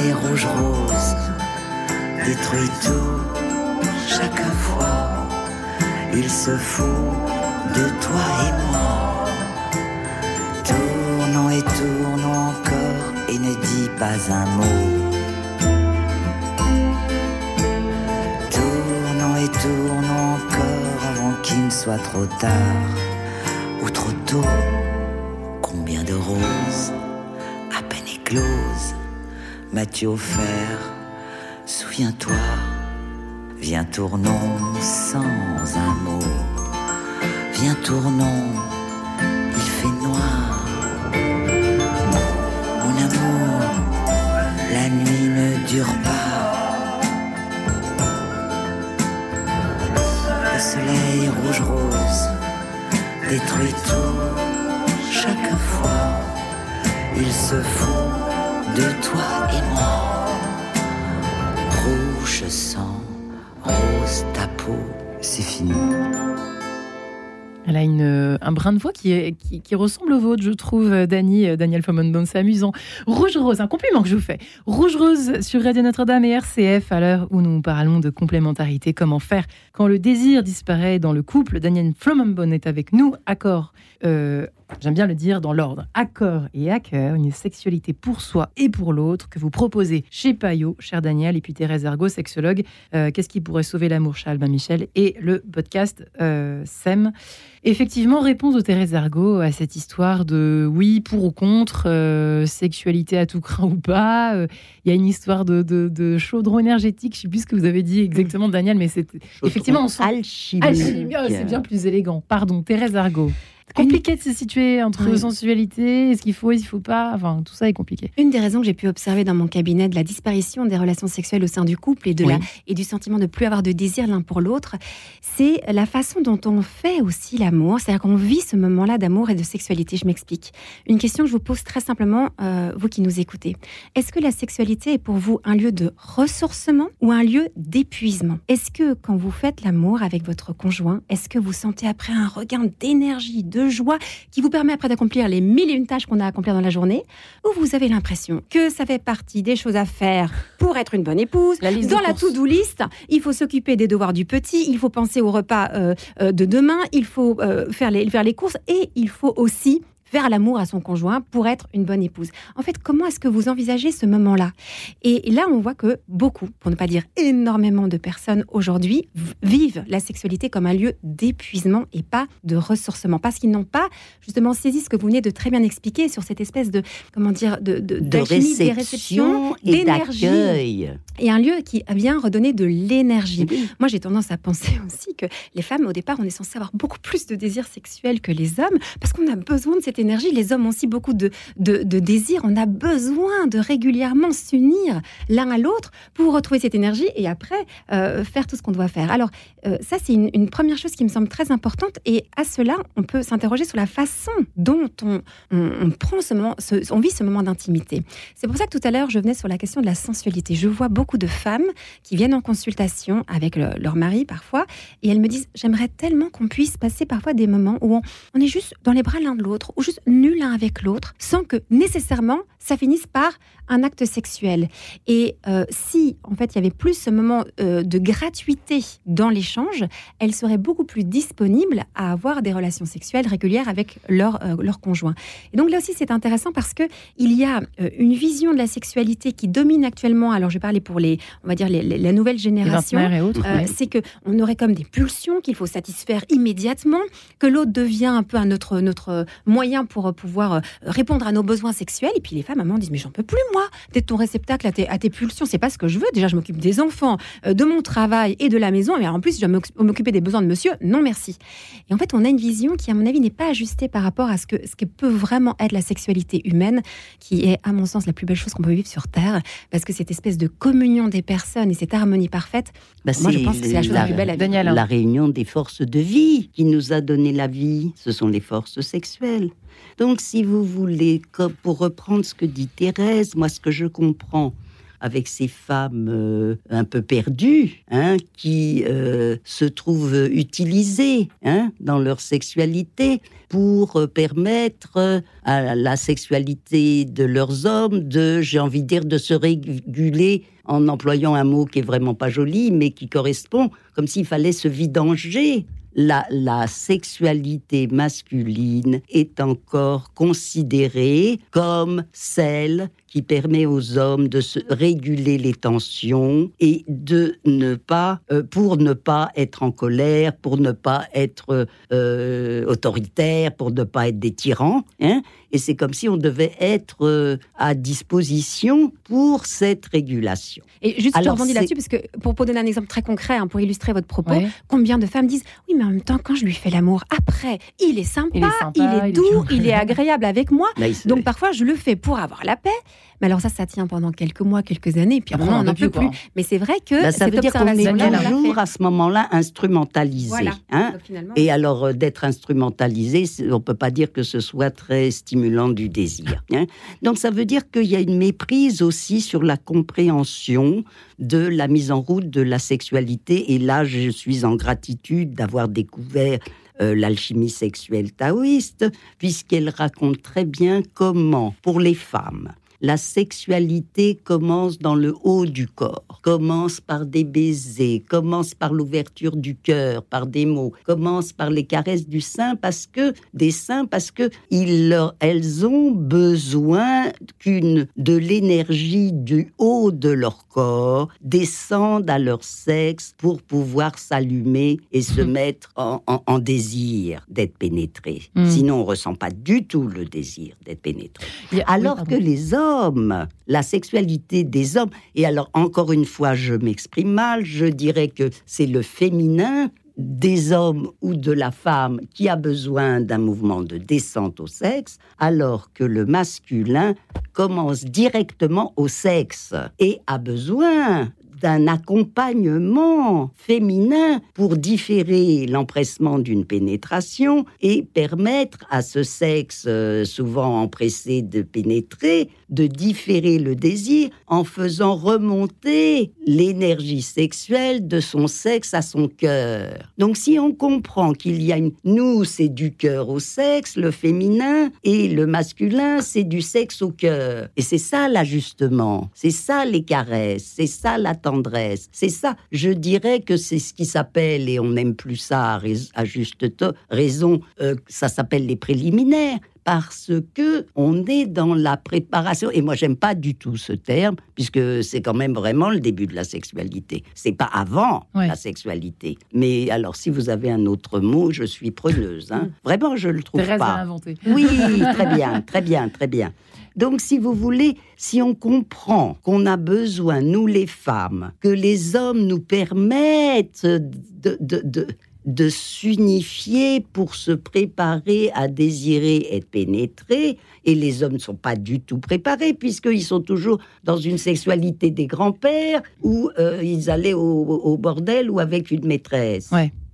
soleil rouge-rose détruit tout chaque fois. Il se fout de toi et moi. Tournons et tournons encore et ne dis pas un mot. Tournons et tournons encore avant qu'il ne soit trop tard ou trop tôt. Offert Souviens-toi, viens tournons sans un mot. Viens tournons, il fait noir. Mon amour, la nuit ne dure pas. Le soleil rouge-rose détruit tout chaque fois. Il se fout de toi et moi. Rouge sang, rose ta peau, c'est fini. Elle a une, euh, un brin de voix qui, qui, ressemble au vôtre, je trouve, euh, Dany, euh, Daniel Fomondon. C'est amusant. Rouge Rose, un compliment que je vous fais. Rouge Rose sur Radio Notre-Dame et RCF, à l'heure où nous parlons de complémentarité. Comment faire quand le désir disparaît dans le couple Daniel Fomondon est avec nous. Accord, j'aime bien le dire dans l'ordre. Accord et à cœur, une sexualité pour soi et pour l'autre que vous proposez chez Payot, cher Daniel, et puis Thérèse Argot, sexologue. Euh, Qu'est-ce qui pourrait sauver l'amour chez Albin Michel et le podcast euh, SEM. Effectivement, réponse de Thérèse Argot à cette histoire de oui, pour ou contre, euh, sexualité à tout craint ou pas. Euh, Il y a une histoire de, de, de chaudron énergétique, je ne sais plus ce que vous avez dit exactement, Daniel, mais c'est effectivement, on sent. Alchimique. Alchimie, oh, c'est bien plus élégant. Pardon, Thérèse Argot. C'est compliqué de se situer entre Oui. sensualité, est-ce qu'il faut, est-ce qu'il faut pas. Enfin, tout ça est compliqué. Une des raisons que j'ai pu observer dans mon cabinet de la disparition des relations sexuelles au sein du couple et, de Oui. la, et du sentiment de plus avoir de désir l'un pour l'autre, c'est la façon dont on fait aussi l'amour, c'est-à-dire qu'on vit ce moment-là d'amour et de sexualité. Je m'explique. Une question que je vous pose très simplement, euh, vous qui nous écoutez. Est-ce que la sexualité est pour vous un lieu de ressourcement ou un lieu d'épuisement? Est-ce que quand vous faites l'amour avec votre conjoint, est-ce que vous sentez après un regain d'énergie, de joie qui vous permet après d'accomplir les mille et une tâches qu'on a à accomplir dans la journée Ou vous avez l'impression que ça fait partie des choses à faire pour être une bonne épouse. La liste Dans de la to-do list, il faut s'occuper des devoirs du petit, il faut penser au repas euh, euh, de demain, il faut euh, faire, les, faire les courses et il faut aussi faire l'amour à son conjoint pour être une bonne épouse. En fait, comment est-ce que vous envisagez ce moment-là? Et, là, on voit que beaucoup, pour ne pas dire énormément de personnes aujourd'hui, vivent la sexualité comme un lieu d'épuisement et pas de ressourcement, parce qu'ils n'ont pas justement saisi ce que vous venez de très bien expliquer sur cette espèce de, comment dire, de, de, de réception, d'énergie. Et un lieu qui vient redonner de l'énergie. Moi, j'ai tendance à penser aussi que les femmes, au départ, on est censé avoir beaucoup plus de désirs sexuels que les hommes, parce qu'on a besoin de cette énergie. Les hommes ont aussi beaucoup de, de, désirs. On a besoin de régulièrement s'unir l'un à l'autre pour retrouver cette énergie et après euh, faire tout ce qu'on doit faire. Alors, euh, ça, c'est une, première chose qui me semble très importante. Et à cela, on peut s'interroger sur la façon dont on, on, prend ce moment, on vit ce moment d'intimité. C'est pour ça que tout à l'heure, je venais sur la question de la sensualité. Je vois beaucoup de femmes qui viennent en consultation avec leur mari parfois et elles me disent J'aimerais tellement qu'on puisse passer parfois des moments où on, on est juste dans les bras l'un de l'autre ou juste nul l'un avec l'autre sans que nécessairement ça finisse par un acte sexuel. Et euh, si, en fait, il y avait plus ce moment euh, de gratuité dans l'échange, elles seraient beaucoup plus disponibles à avoir des relations sexuelles régulières avec leur, euh, leur conjoint. Et donc là aussi, c'est intéressant parce que il y a une vision de la sexualité qui domine actuellement. Alors, je parler pour les, on va dire, les, la nouvelle génération. C'est que on aurait comme des pulsions qu'il faut satisfaire immédiatement, que l'autre devient un peu un notre, notre moyen pour pouvoir répondre à nos besoins sexuels. Et puis les femmes, à un moment, disent, mais j'en peux plus, moi d'être ton réceptacle à tes, à tes pulsions. C'est pas ce que je veux. Déjà, je m'occupe des enfants, euh, de mon travail et de la maison. Et en plus, je dois m'occuper des besoins de monsieur. Non, merci. Et en fait, on a une vision qui, à mon avis, n'est pas ajustée par rapport à ce que, ce que peut vraiment être la sexualité humaine, qui est, à mon sens, la plus belle chose qu'on peut vivre sur Terre. Parce que cette espèce de communion des personnes et cette harmonie parfaite, bah, moi, je pense que c'est la chose la, plus belle à Daniel. La réunion des forces de vie qui nous a donné la vie, ce sont les forces sexuelles. Donc, si vous voulez, pour reprendre ce que dit Thérèse, moi, ce que je comprends avec ces femmes euh, un peu perdues, hein, qui euh, se trouvent utilisées hein, dans leur sexualité pour euh, permettre à la sexualité de leurs hommes de, j'ai envie de dire, de se réguler en employant un mot qui est vraiment pas joli, mais qui correspond comme s'il fallait se vidanger la, sexualité masculine est encore considérée comme celle qui permet aux hommes de se réguler les tensions et de ne pas, euh, pour ne pas être en colère, pour ne pas être euh, autoritaire, pour ne pas être des tyrans. Hein et c'est comme si on devait être euh, à disposition pour cette régulation. Et juste, Alors, je rebondis là-dessus, parce que pour, pour, donner un exemple très concret, hein, pour illustrer votre propos, combien de femmes disent Oui, mais en même temps, quand je lui fais l'amour, après, il est sympa, il est, doux, il est, agréable avec moi. Donc parfois, je le fais pour avoir la paix. Mais alors ça, ça tient pendant quelques mois, quelques années, puis après, on n'en peut plus. Mais c'est vrai que bah, ça veut dire qu'on est toujours à ce moment-là instrumentalisé. Hein et alors euh, d'être instrumentalisé, on peut pas dire que ce soit très stimulant du désir. Hein Donc ça veut dire qu'il y a une méprise aussi sur la compréhension de la mise en route de la sexualité. Et là, je suis en gratitude d'avoir découvert euh, l'alchimie sexuelle taoïste, puisqu'elle raconte très bien comment, pour les femmes, la sexualité commence dans le haut du corps, commence par des baisers, commence par l'ouverture du cœur, par des mots, commence par les caresses du sein parce que des seins parce que elles ont besoin qu'une de l'énergie du haut de leur corps descende à leur sexe pour pouvoir s'allumer et se mhm. mettre en, désir d'être pénétré. Mhm. Sinon, on ressent pas du tout le désir d'être pénétré. Alors que les hommes la sexualité des hommes. Et alors, encore une fois, je m'exprime mal, je dirais que c'est le féminin des hommes ou de la femme qui a besoin d'un mouvement de descente au sexe, alors que le masculin commence directement au sexe et a besoin d'un accompagnement féminin pour différer l'empressement d'une pénétration et permettre à ce sexe euh, souvent empressé de pénétrer de différer le désir en faisant remonter l'énergie sexuelle de son sexe à son cœur. Donc si on comprend qu'il y a une... Nous, c'est du cœur au sexe, le féminin, et le masculin, c'est du sexe au cœur. Et c'est ça l'ajustement, c'est ça les caresses, c'est ça la tendresse, c'est ça. Je dirais que c'est ce qui s'appelle, et on n'aime plus ça à, juste raison, euh, ça s'appelle les préliminaires, parce que on est dans la préparation. Et moi, j'aime pas du tout ce terme, puisque c'est quand même vraiment le début de la sexualité. C'est pas avant Ouais. la sexualité. Mais alors, si vous avez un autre mot, je suis preneuse. Hein. [laughs] Vraiment, je le trouve Thérèse pas. l'a inventé. [laughs] Oui, [laughs] très bien, très bien, très bien. Donc, si vous voulez, si on comprend qu'on a besoin, nous les femmes, que les hommes nous permettent de, de, de, de s'unifier pour se préparer à désirer être pénétrés, et les hommes ne sont pas du tout préparés, puisqu'ils sont toujours dans une sexualité des grands-pères, où euh, ils allaient au, bordel ou avec une maîtresse.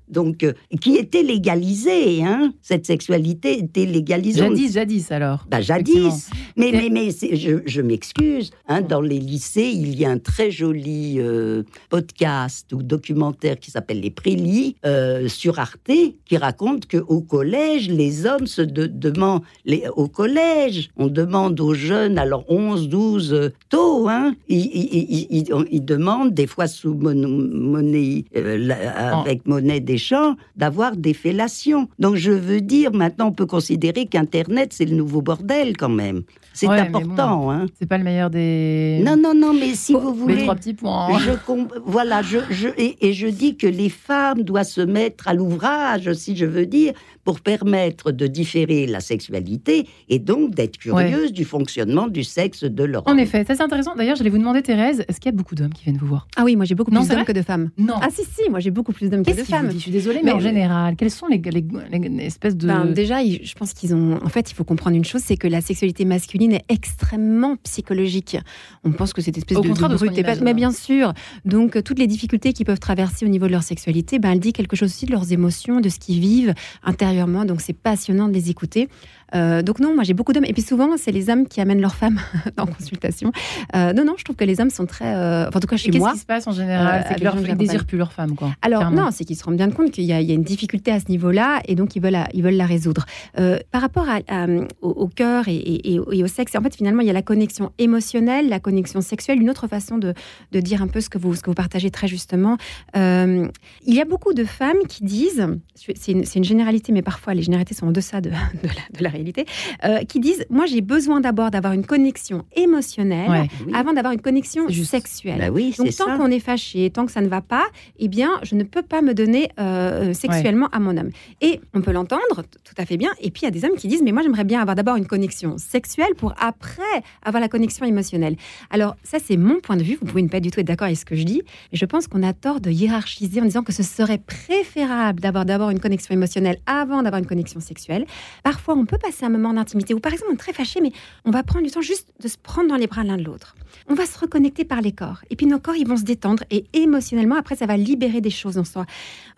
Donc, euh, qui était légalisée, hein Cette sexualité était légalisée. Jadis, jadis alors. Bah, jadis. Mais, mais, mais je, je m'excuse. Hein, dans les lycées, il y a un très joli euh, podcast ou documentaire qui s'appelle Les Prélis euh, sur Arte qui raconte qu'au collège, les hommes se de- demandent. Les, au collège, on demande aux jeunes, alors 11, 12, euh, tôt, hein, ils, ils- demandent, des fois sous mon- monnaie, euh, la- En- d'avoir des fellations. Donc je veux dire, maintenant on peut considérer qu'Internet, c'est le nouveau bordel quand même. C'est Ouais, important. Hein. C'est pas le meilleur des. Non, non, non, mais si vous Les voulez... trois petits points. Je com- voilà, je, je, et, et je dis que les femmes doivent se mettre à l'ouvrage, si je veux dire, pour permettre de différer la sexualité et donc d'être curieuses du fonctionnement du sexe de leur En effet, ça c'est intéressant. D'ailleurs, j'allais vous demander, Thérèse, est-ce qu'il y a beaucoup d'hommes qui viennent vous voir? Ah oui, moi j'ai beaucoup Non, plus d'hommes que de femmes. Non. Ah si, si, moi j'ai beaucoup plus d'hommes que de femmes. Suis désolée, mais, Mais- en général, quelles sont les, les, les- les espèces de. Ben, déjà, je pense qu'ils ont. En fait, il faut comprendre une chose, c'est que la sexualité masculine est extrêmement psychologique. On pense que cette espèce Au de, contraire de brute et imagine. Mais bien sûr. Donc, euh, toutes les difficultés qu'ils peuvent traverser au niveau de leur sexualité, ben, elle dit quelque chose aussi de leurs émotions, de ce qu'ils vivent intérieurement. Donc, c'est passionnant de les écouter. Euh, donc non, moi j'ai beaucoup d'hommes. Et puis souvent, c'est les hommes qui amènent leurs femmes [laughs] en consultation. Euh, non, non, je trouve que les hommes sont très. euh, enfin, en tout cas, chez Qu'est-ce moi. qui se passe en général C'est avec que leur, les gens que ils désirent plus leur femme, quoi. Alors clairement. non, c'est qu'ils se rendent bien compte qu'il y, a il y a une difficulté à ce niveau-là et donc ils veulent la, ils veulent la résoudre. Par rapport à- à, au, au cœur et, et- et au- sexe, en fait finalement il y a la connexion émotionnelle, la connexion sexuelle, une autre façon de, de dire un peu ce que vous, ce que vous partagez très justement. Il y a beaucoup de femmes qui disent, c'est une, généralité mais parfois les généralités sont en deçà de, [laughs] de la, de la réalité, euh, qui disent moi j'ai besoin d'abord d'avoir une connexion émotionnelle Ouais. Oui. avant d'avoir une connexion juste. sexuelle. Bah oui, Donc tant qu'on est fâché, tant que ça ne va pas, eh bien, je ne peux pas me donner euh, sexuellement à mon homme. Et on peut l'entendre tout à fait bien. Et puis il y a des hommes qui disent, mais moi j'aimerais bien avoir d'abord une connexion sexuelle pour après avoir la connexion émotionnelle. Alors ça c'est mon point de vue. Vous pouvez ne pas du tout être d'accord avec ce que je dis, mais je pense qu'on a tort de hiérarchiser en disant que ce serait préférable d'avoir d'abord une connexion émotionnelle avant d'avoir une connexion sexuelle. Parfois on peut passer un moment d'intimité où par exemple on est très fâché, mais on va prendre du temps juste de se prendre dans les bras l'un de l'autre. On va se reconnecter par les corps. Et puis nos corps, ils vont se détendre. Et émotionnellement, après, ça va libérer des choses en soi.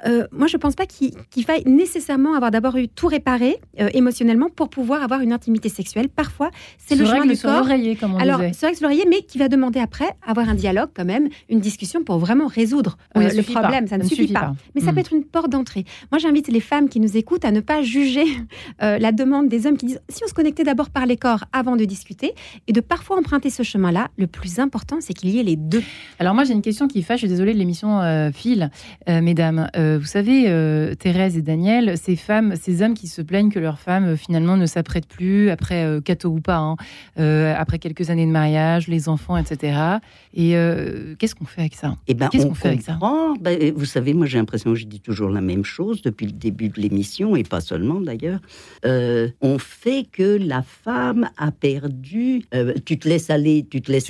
Euh, moi, je pense pas qu'il qu'il faille nécessairement avoir d'abord eu tout réparé euh, émotionnellement pour pouvoir avoir une intimité sexuelle. Parfois, c'est le chemin règle du sur corps. comme on Alors, c'est vrai que l'oreiller, mais qui va demander après avoir un dialogue quand même, une discussion pour vraiment résoudre euh, le pas. problème. Ça ne suffit, pas. Mais ça Mm. peut être une porte d'entrée. Moi, j'invite les femmes qui nous écoutent à ne pas juger [laughs] la demande des hommes qui disent si on se connectait d'abord par les corps avant de discuter et de parfois emprunter ce chemin-là. Le plus important, c'est qu'il y ait les deux. Alors moi j'ai une question qui fâche, je suis désolée de l'émission euh, file, euh, mesdames. Euh, vous savez, euh, Thérèse et Daniel, ces femmes, ces hommes qui se plaignent que leurs femmes euh, finalement ne s'apprêtent plus, après euh, cateau ou pas, hein, euh, après quelques années de mariage, les enfants, etc. Et euh, qu'est-ce qu'on fait avec ça? Eh ben, Qu'est-ce on qu'on fait avec ça? Ben, vous savez, moi j'ai l'impression que je dis toujours la même chose depuis le début de l'émission, et pas seulement d'ailleurs. Euh, on fait que la femme a perdu. euh, tu te laisses aller, tu te laisses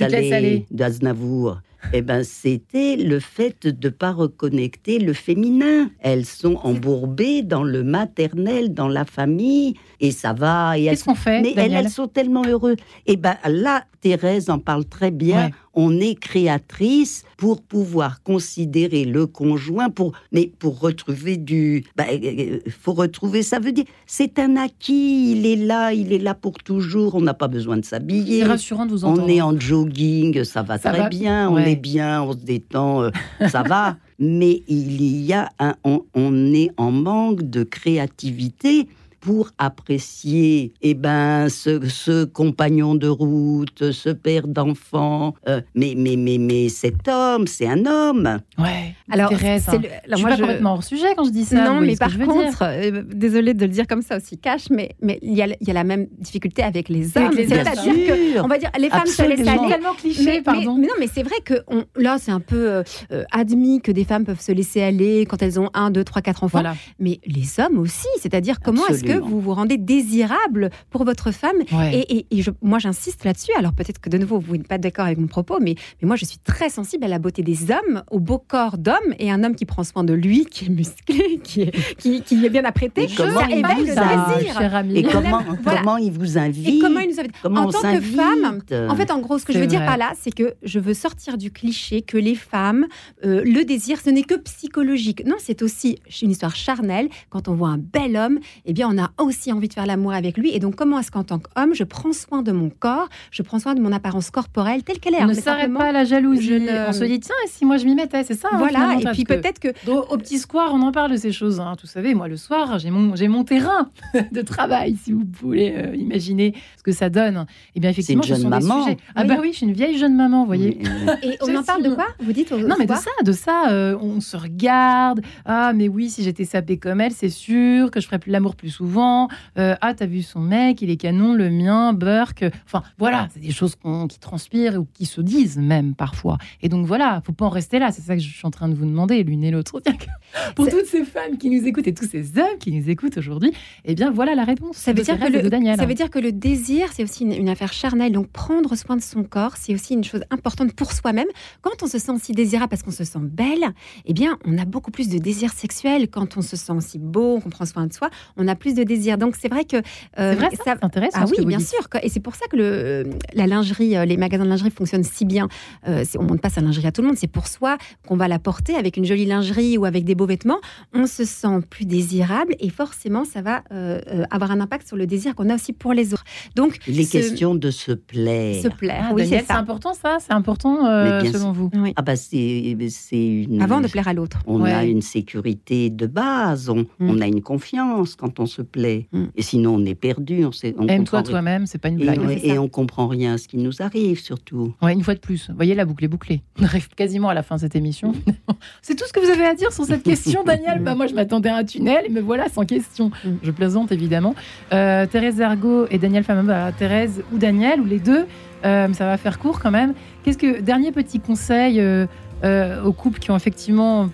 D'Aznavour. Eh ben, c'était le fait de ne pas reconnecter le féminin. Elles sont embourbées dans le maternel, dans la famille, et ça va. Et elles Qu'est-ce qu'on fait, mais elles, sont tellement heureuses. Et ben là, Thérèse en parle très bien. Ouais. On est créatrice pour pouvoir considérer le conjoint, pour, mais pour retrouver du. ben, euh, faut retrouver, ça veut dire, c'est un acquis, il est là, il est là pour toujours, on n'a pas besoin de s'habiller. C'est rassurant de vous entendre. On est en jogging, ça va Ça très va, bien, on est bien, on se détend, euh, ça va. [laughs] Mais il y a un, on, on est en manque de créativité pour apprécier eh ben, ce, ce compagnon de route, ce père d'enfant. Euh, mais, mais, mais, mais cet homme, c'est un homme. Ouais. Alors, Thérèse, c'est hein. le- alors je suis moi, pas je- complètement hors sujet quand je dis ça. Non, mais que par contre, euh, désolée de le dire comme ça aussi cash, mais mais il y, a, il y a la même difficulté avec les hommes. C'est-à-dire que, on va dire, les femmes se laissent aller. tellement cliché, Mais, pardon. mais- mais non, mais c'est vrai que on- là, c'est un peu euh, euh, admis que des femmes peuvent se laisser aller quand elles ont un, deux, trois, quatre enfants. voilà. Mais les hommes aussi, c'est-à-dire comment est-ce que vous vous rendez désirable pour votre femme Ouais. Et, et- et je- moi, j'insiste là-dessus. Alors peut-être que de nouveau, vous n'êtes pas d'accord avec mon propos, mais, mais moi, je suis très sensible à la beauté des hommes, au beau corps d'homme, et un homme qui prend soin de lui, qui est musclé, [laughs] qui est, qui, qui est bien apprêté, Et comment ça il éveille vous le a- désir. cher ami. Et comment, aime- voilà. comment il vous invite Et comment il nous invite Comment En tant que femme, en fait, en gros, ce que je veux dire par là, c'est que je veux sortir du cliché que les femmes, euh, le désir, ce n'est que psychologique. Non, c'est aussi une histoire charnelle. Quand on voit un bel homme, eh bien, on a aussi envie de faire l'amour avec lui. Et donc, comment est-ce qu'en tant qu'homme, je prends soin de mon corps, je prends soin de mon apparence corporelle telle qu'elle est On hein, ne mais s'arrête pas à la jalousie. je ne- On se dit, tiens, et si moi je m'y mettais, c'est ça. hein, Voilà, et puis peut-être que Au, au petit square, on en parle de ces choses. hein. Vous savez, moi, le soir, j'ai mon, terrain [laughs] de travail, si vous voulez euh, imaginer ce que ça donne. Et bien, effectivement, une ce jeune sont des maman. sujets. Ah, Oui. bah oui, je suis une vieille jeune maman, vous voyez. Oui, Et on en parle de quoi Vous dites au Non, mais de ça, de ça, euh, on se regarde. Ah, mais oui, si j'étais sapée comme elle, c'est sûr que je ferais plus l'amour plus souvent. Euh, ah, t'as vu son mec, il est canon, le mien, Burke. Enfin, voilà, c'est des choses qui transpirent ou qui se disent même parfois. Et donc voilà, faut pas en rester là. C'est ça que je suis en train de vous demander, l'une et l'autre. [laughs] Pour toutes ces femmes qui nous écoutent et tous ces hommes qui nous écoutent aujourd'hui, eh bien voilà la réponse. Ça veut, dire que le, Daniel. ça veut dire que le désir, c'est aussi une, une affaire charnelle. Donc, prendre soin de son corps, c'est aussi une chose importante pour soi-même. Quand on se sent si désirable parce qu'on se sent belle, eh bien, on a beaucoup plus de désir sexuel. Quand on se sent aussi beau, qu'on prend soin de soi, on a plus de désir. Donc, c'est vrai que. euh, vrai, ça, intéressant. Ah ce que oui, vous bien dites. sûr. Et c'est pour ça que le, la lingerie, euh, les magasins de lingerie fonctionnent si bien. Euh, on ne montre pas sa lingerie à tout le monde. C'est pour soi qu'on va la porter avec une jolie lingerie ou avec des beaux vêtements. On se sent plus désirable et forcément, ça va euh, avoir un impact sur le désir qu'on a aussi pour les autres. Donc, Il est se- question de se plaire. se plaire. Ah, oui, c'est ça. important ça C'est important euh, selon vous Oui. Ah bah c'est une. Avant de plaire à l'autre. On a une sécurité de base, on, Mm. on a une confiance quand on se plaît. Mm. Et sinon, on est perdu. On sait, on Aime-toi comprend toi-même, c'est pas une rien. blague. Et, ouais, et on comprend rien à ce qui nous arrive, surtout. Ouais, une fois de plus. Vous voyez, la boucle est bouclée. On arrive quasiment à la fin de cette émission. [laughs] C'est tout ce que vous avez à dire sur cette question, Daniel. Bah, moi, je m'attendais à un tunnel et me voilà sans question. Mm. Je plaisante évidemment. Euh, Thérèse Ergo et Daniel Famam, bah, Thérèse ou Daniel, ou les deux, euh, ça va faire court quand même. Qu'est-ce que dernier petit conseil euh, euh, aux couples qui ont effectivement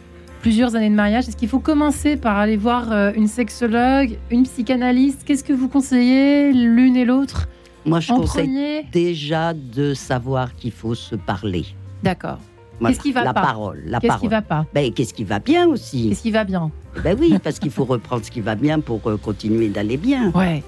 plusieurs années de mariage Est-ce qu'il faut commencer par aller voir euh, une sexologue, une psychanalyste? Qu'est-ce que vous conseillez l'une et l'autre? Moi, je en conseille premier? déjà de savoir qu'il faut se parler. D'accord. Voilà, Qu'est-ce qui va la pas? parole, la Qu'est-ce parole. qui va pas? Ben, qu'est-ce qui va bien aussi? Qu'est-ce qui va bien? Ben oui, parce qu'il faut reprendre ce qui va bien pour euh, continuer d'aller bien. Ouais.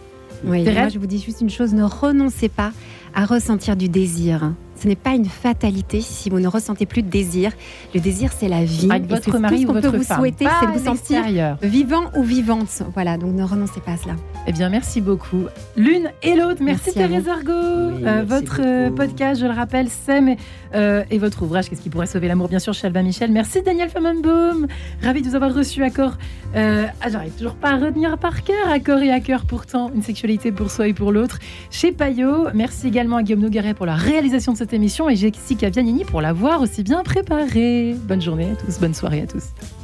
Oui, moi je vous dis juste une chose, ne renoncez pas à ressentir du désir. Ce n'est pas une fatalité si vous ne ressentez plus de désir. Le désir, c'est la vie. Avec Et votre mari tout ce qu'on votre peut vous femme. souhaiter, Pas c'est de vous sentir vivant ou vivante. Voilà, donc ne renoncez pas à cela. Eh bien, merci beaucoup. L'une et l'autre. Merci, Thérèse Argot. Oui, Euh, votre euh, beaucoup. podcast, je le rappelle, Sem euh, et votre ouvrage, Qu'est-ce qui pourrait sauver l'amour, bien sûr, chez Albin Michel. Merci, Daniel Famenbaum. Ravi de vous avoir reçu à corps. Euh, ah, J'arrive toujours pas à retenir par cœur, à corps et à cœur, pourtant, une sexualité pour soi et pour l'autre. Chez Payot, merci également à Guillaume Nogueret pour la réalisation de cette émission et Jessica Vianini pour l'avoir aussi bien préparée. Bonne journée à tous, bonne soirée à tous.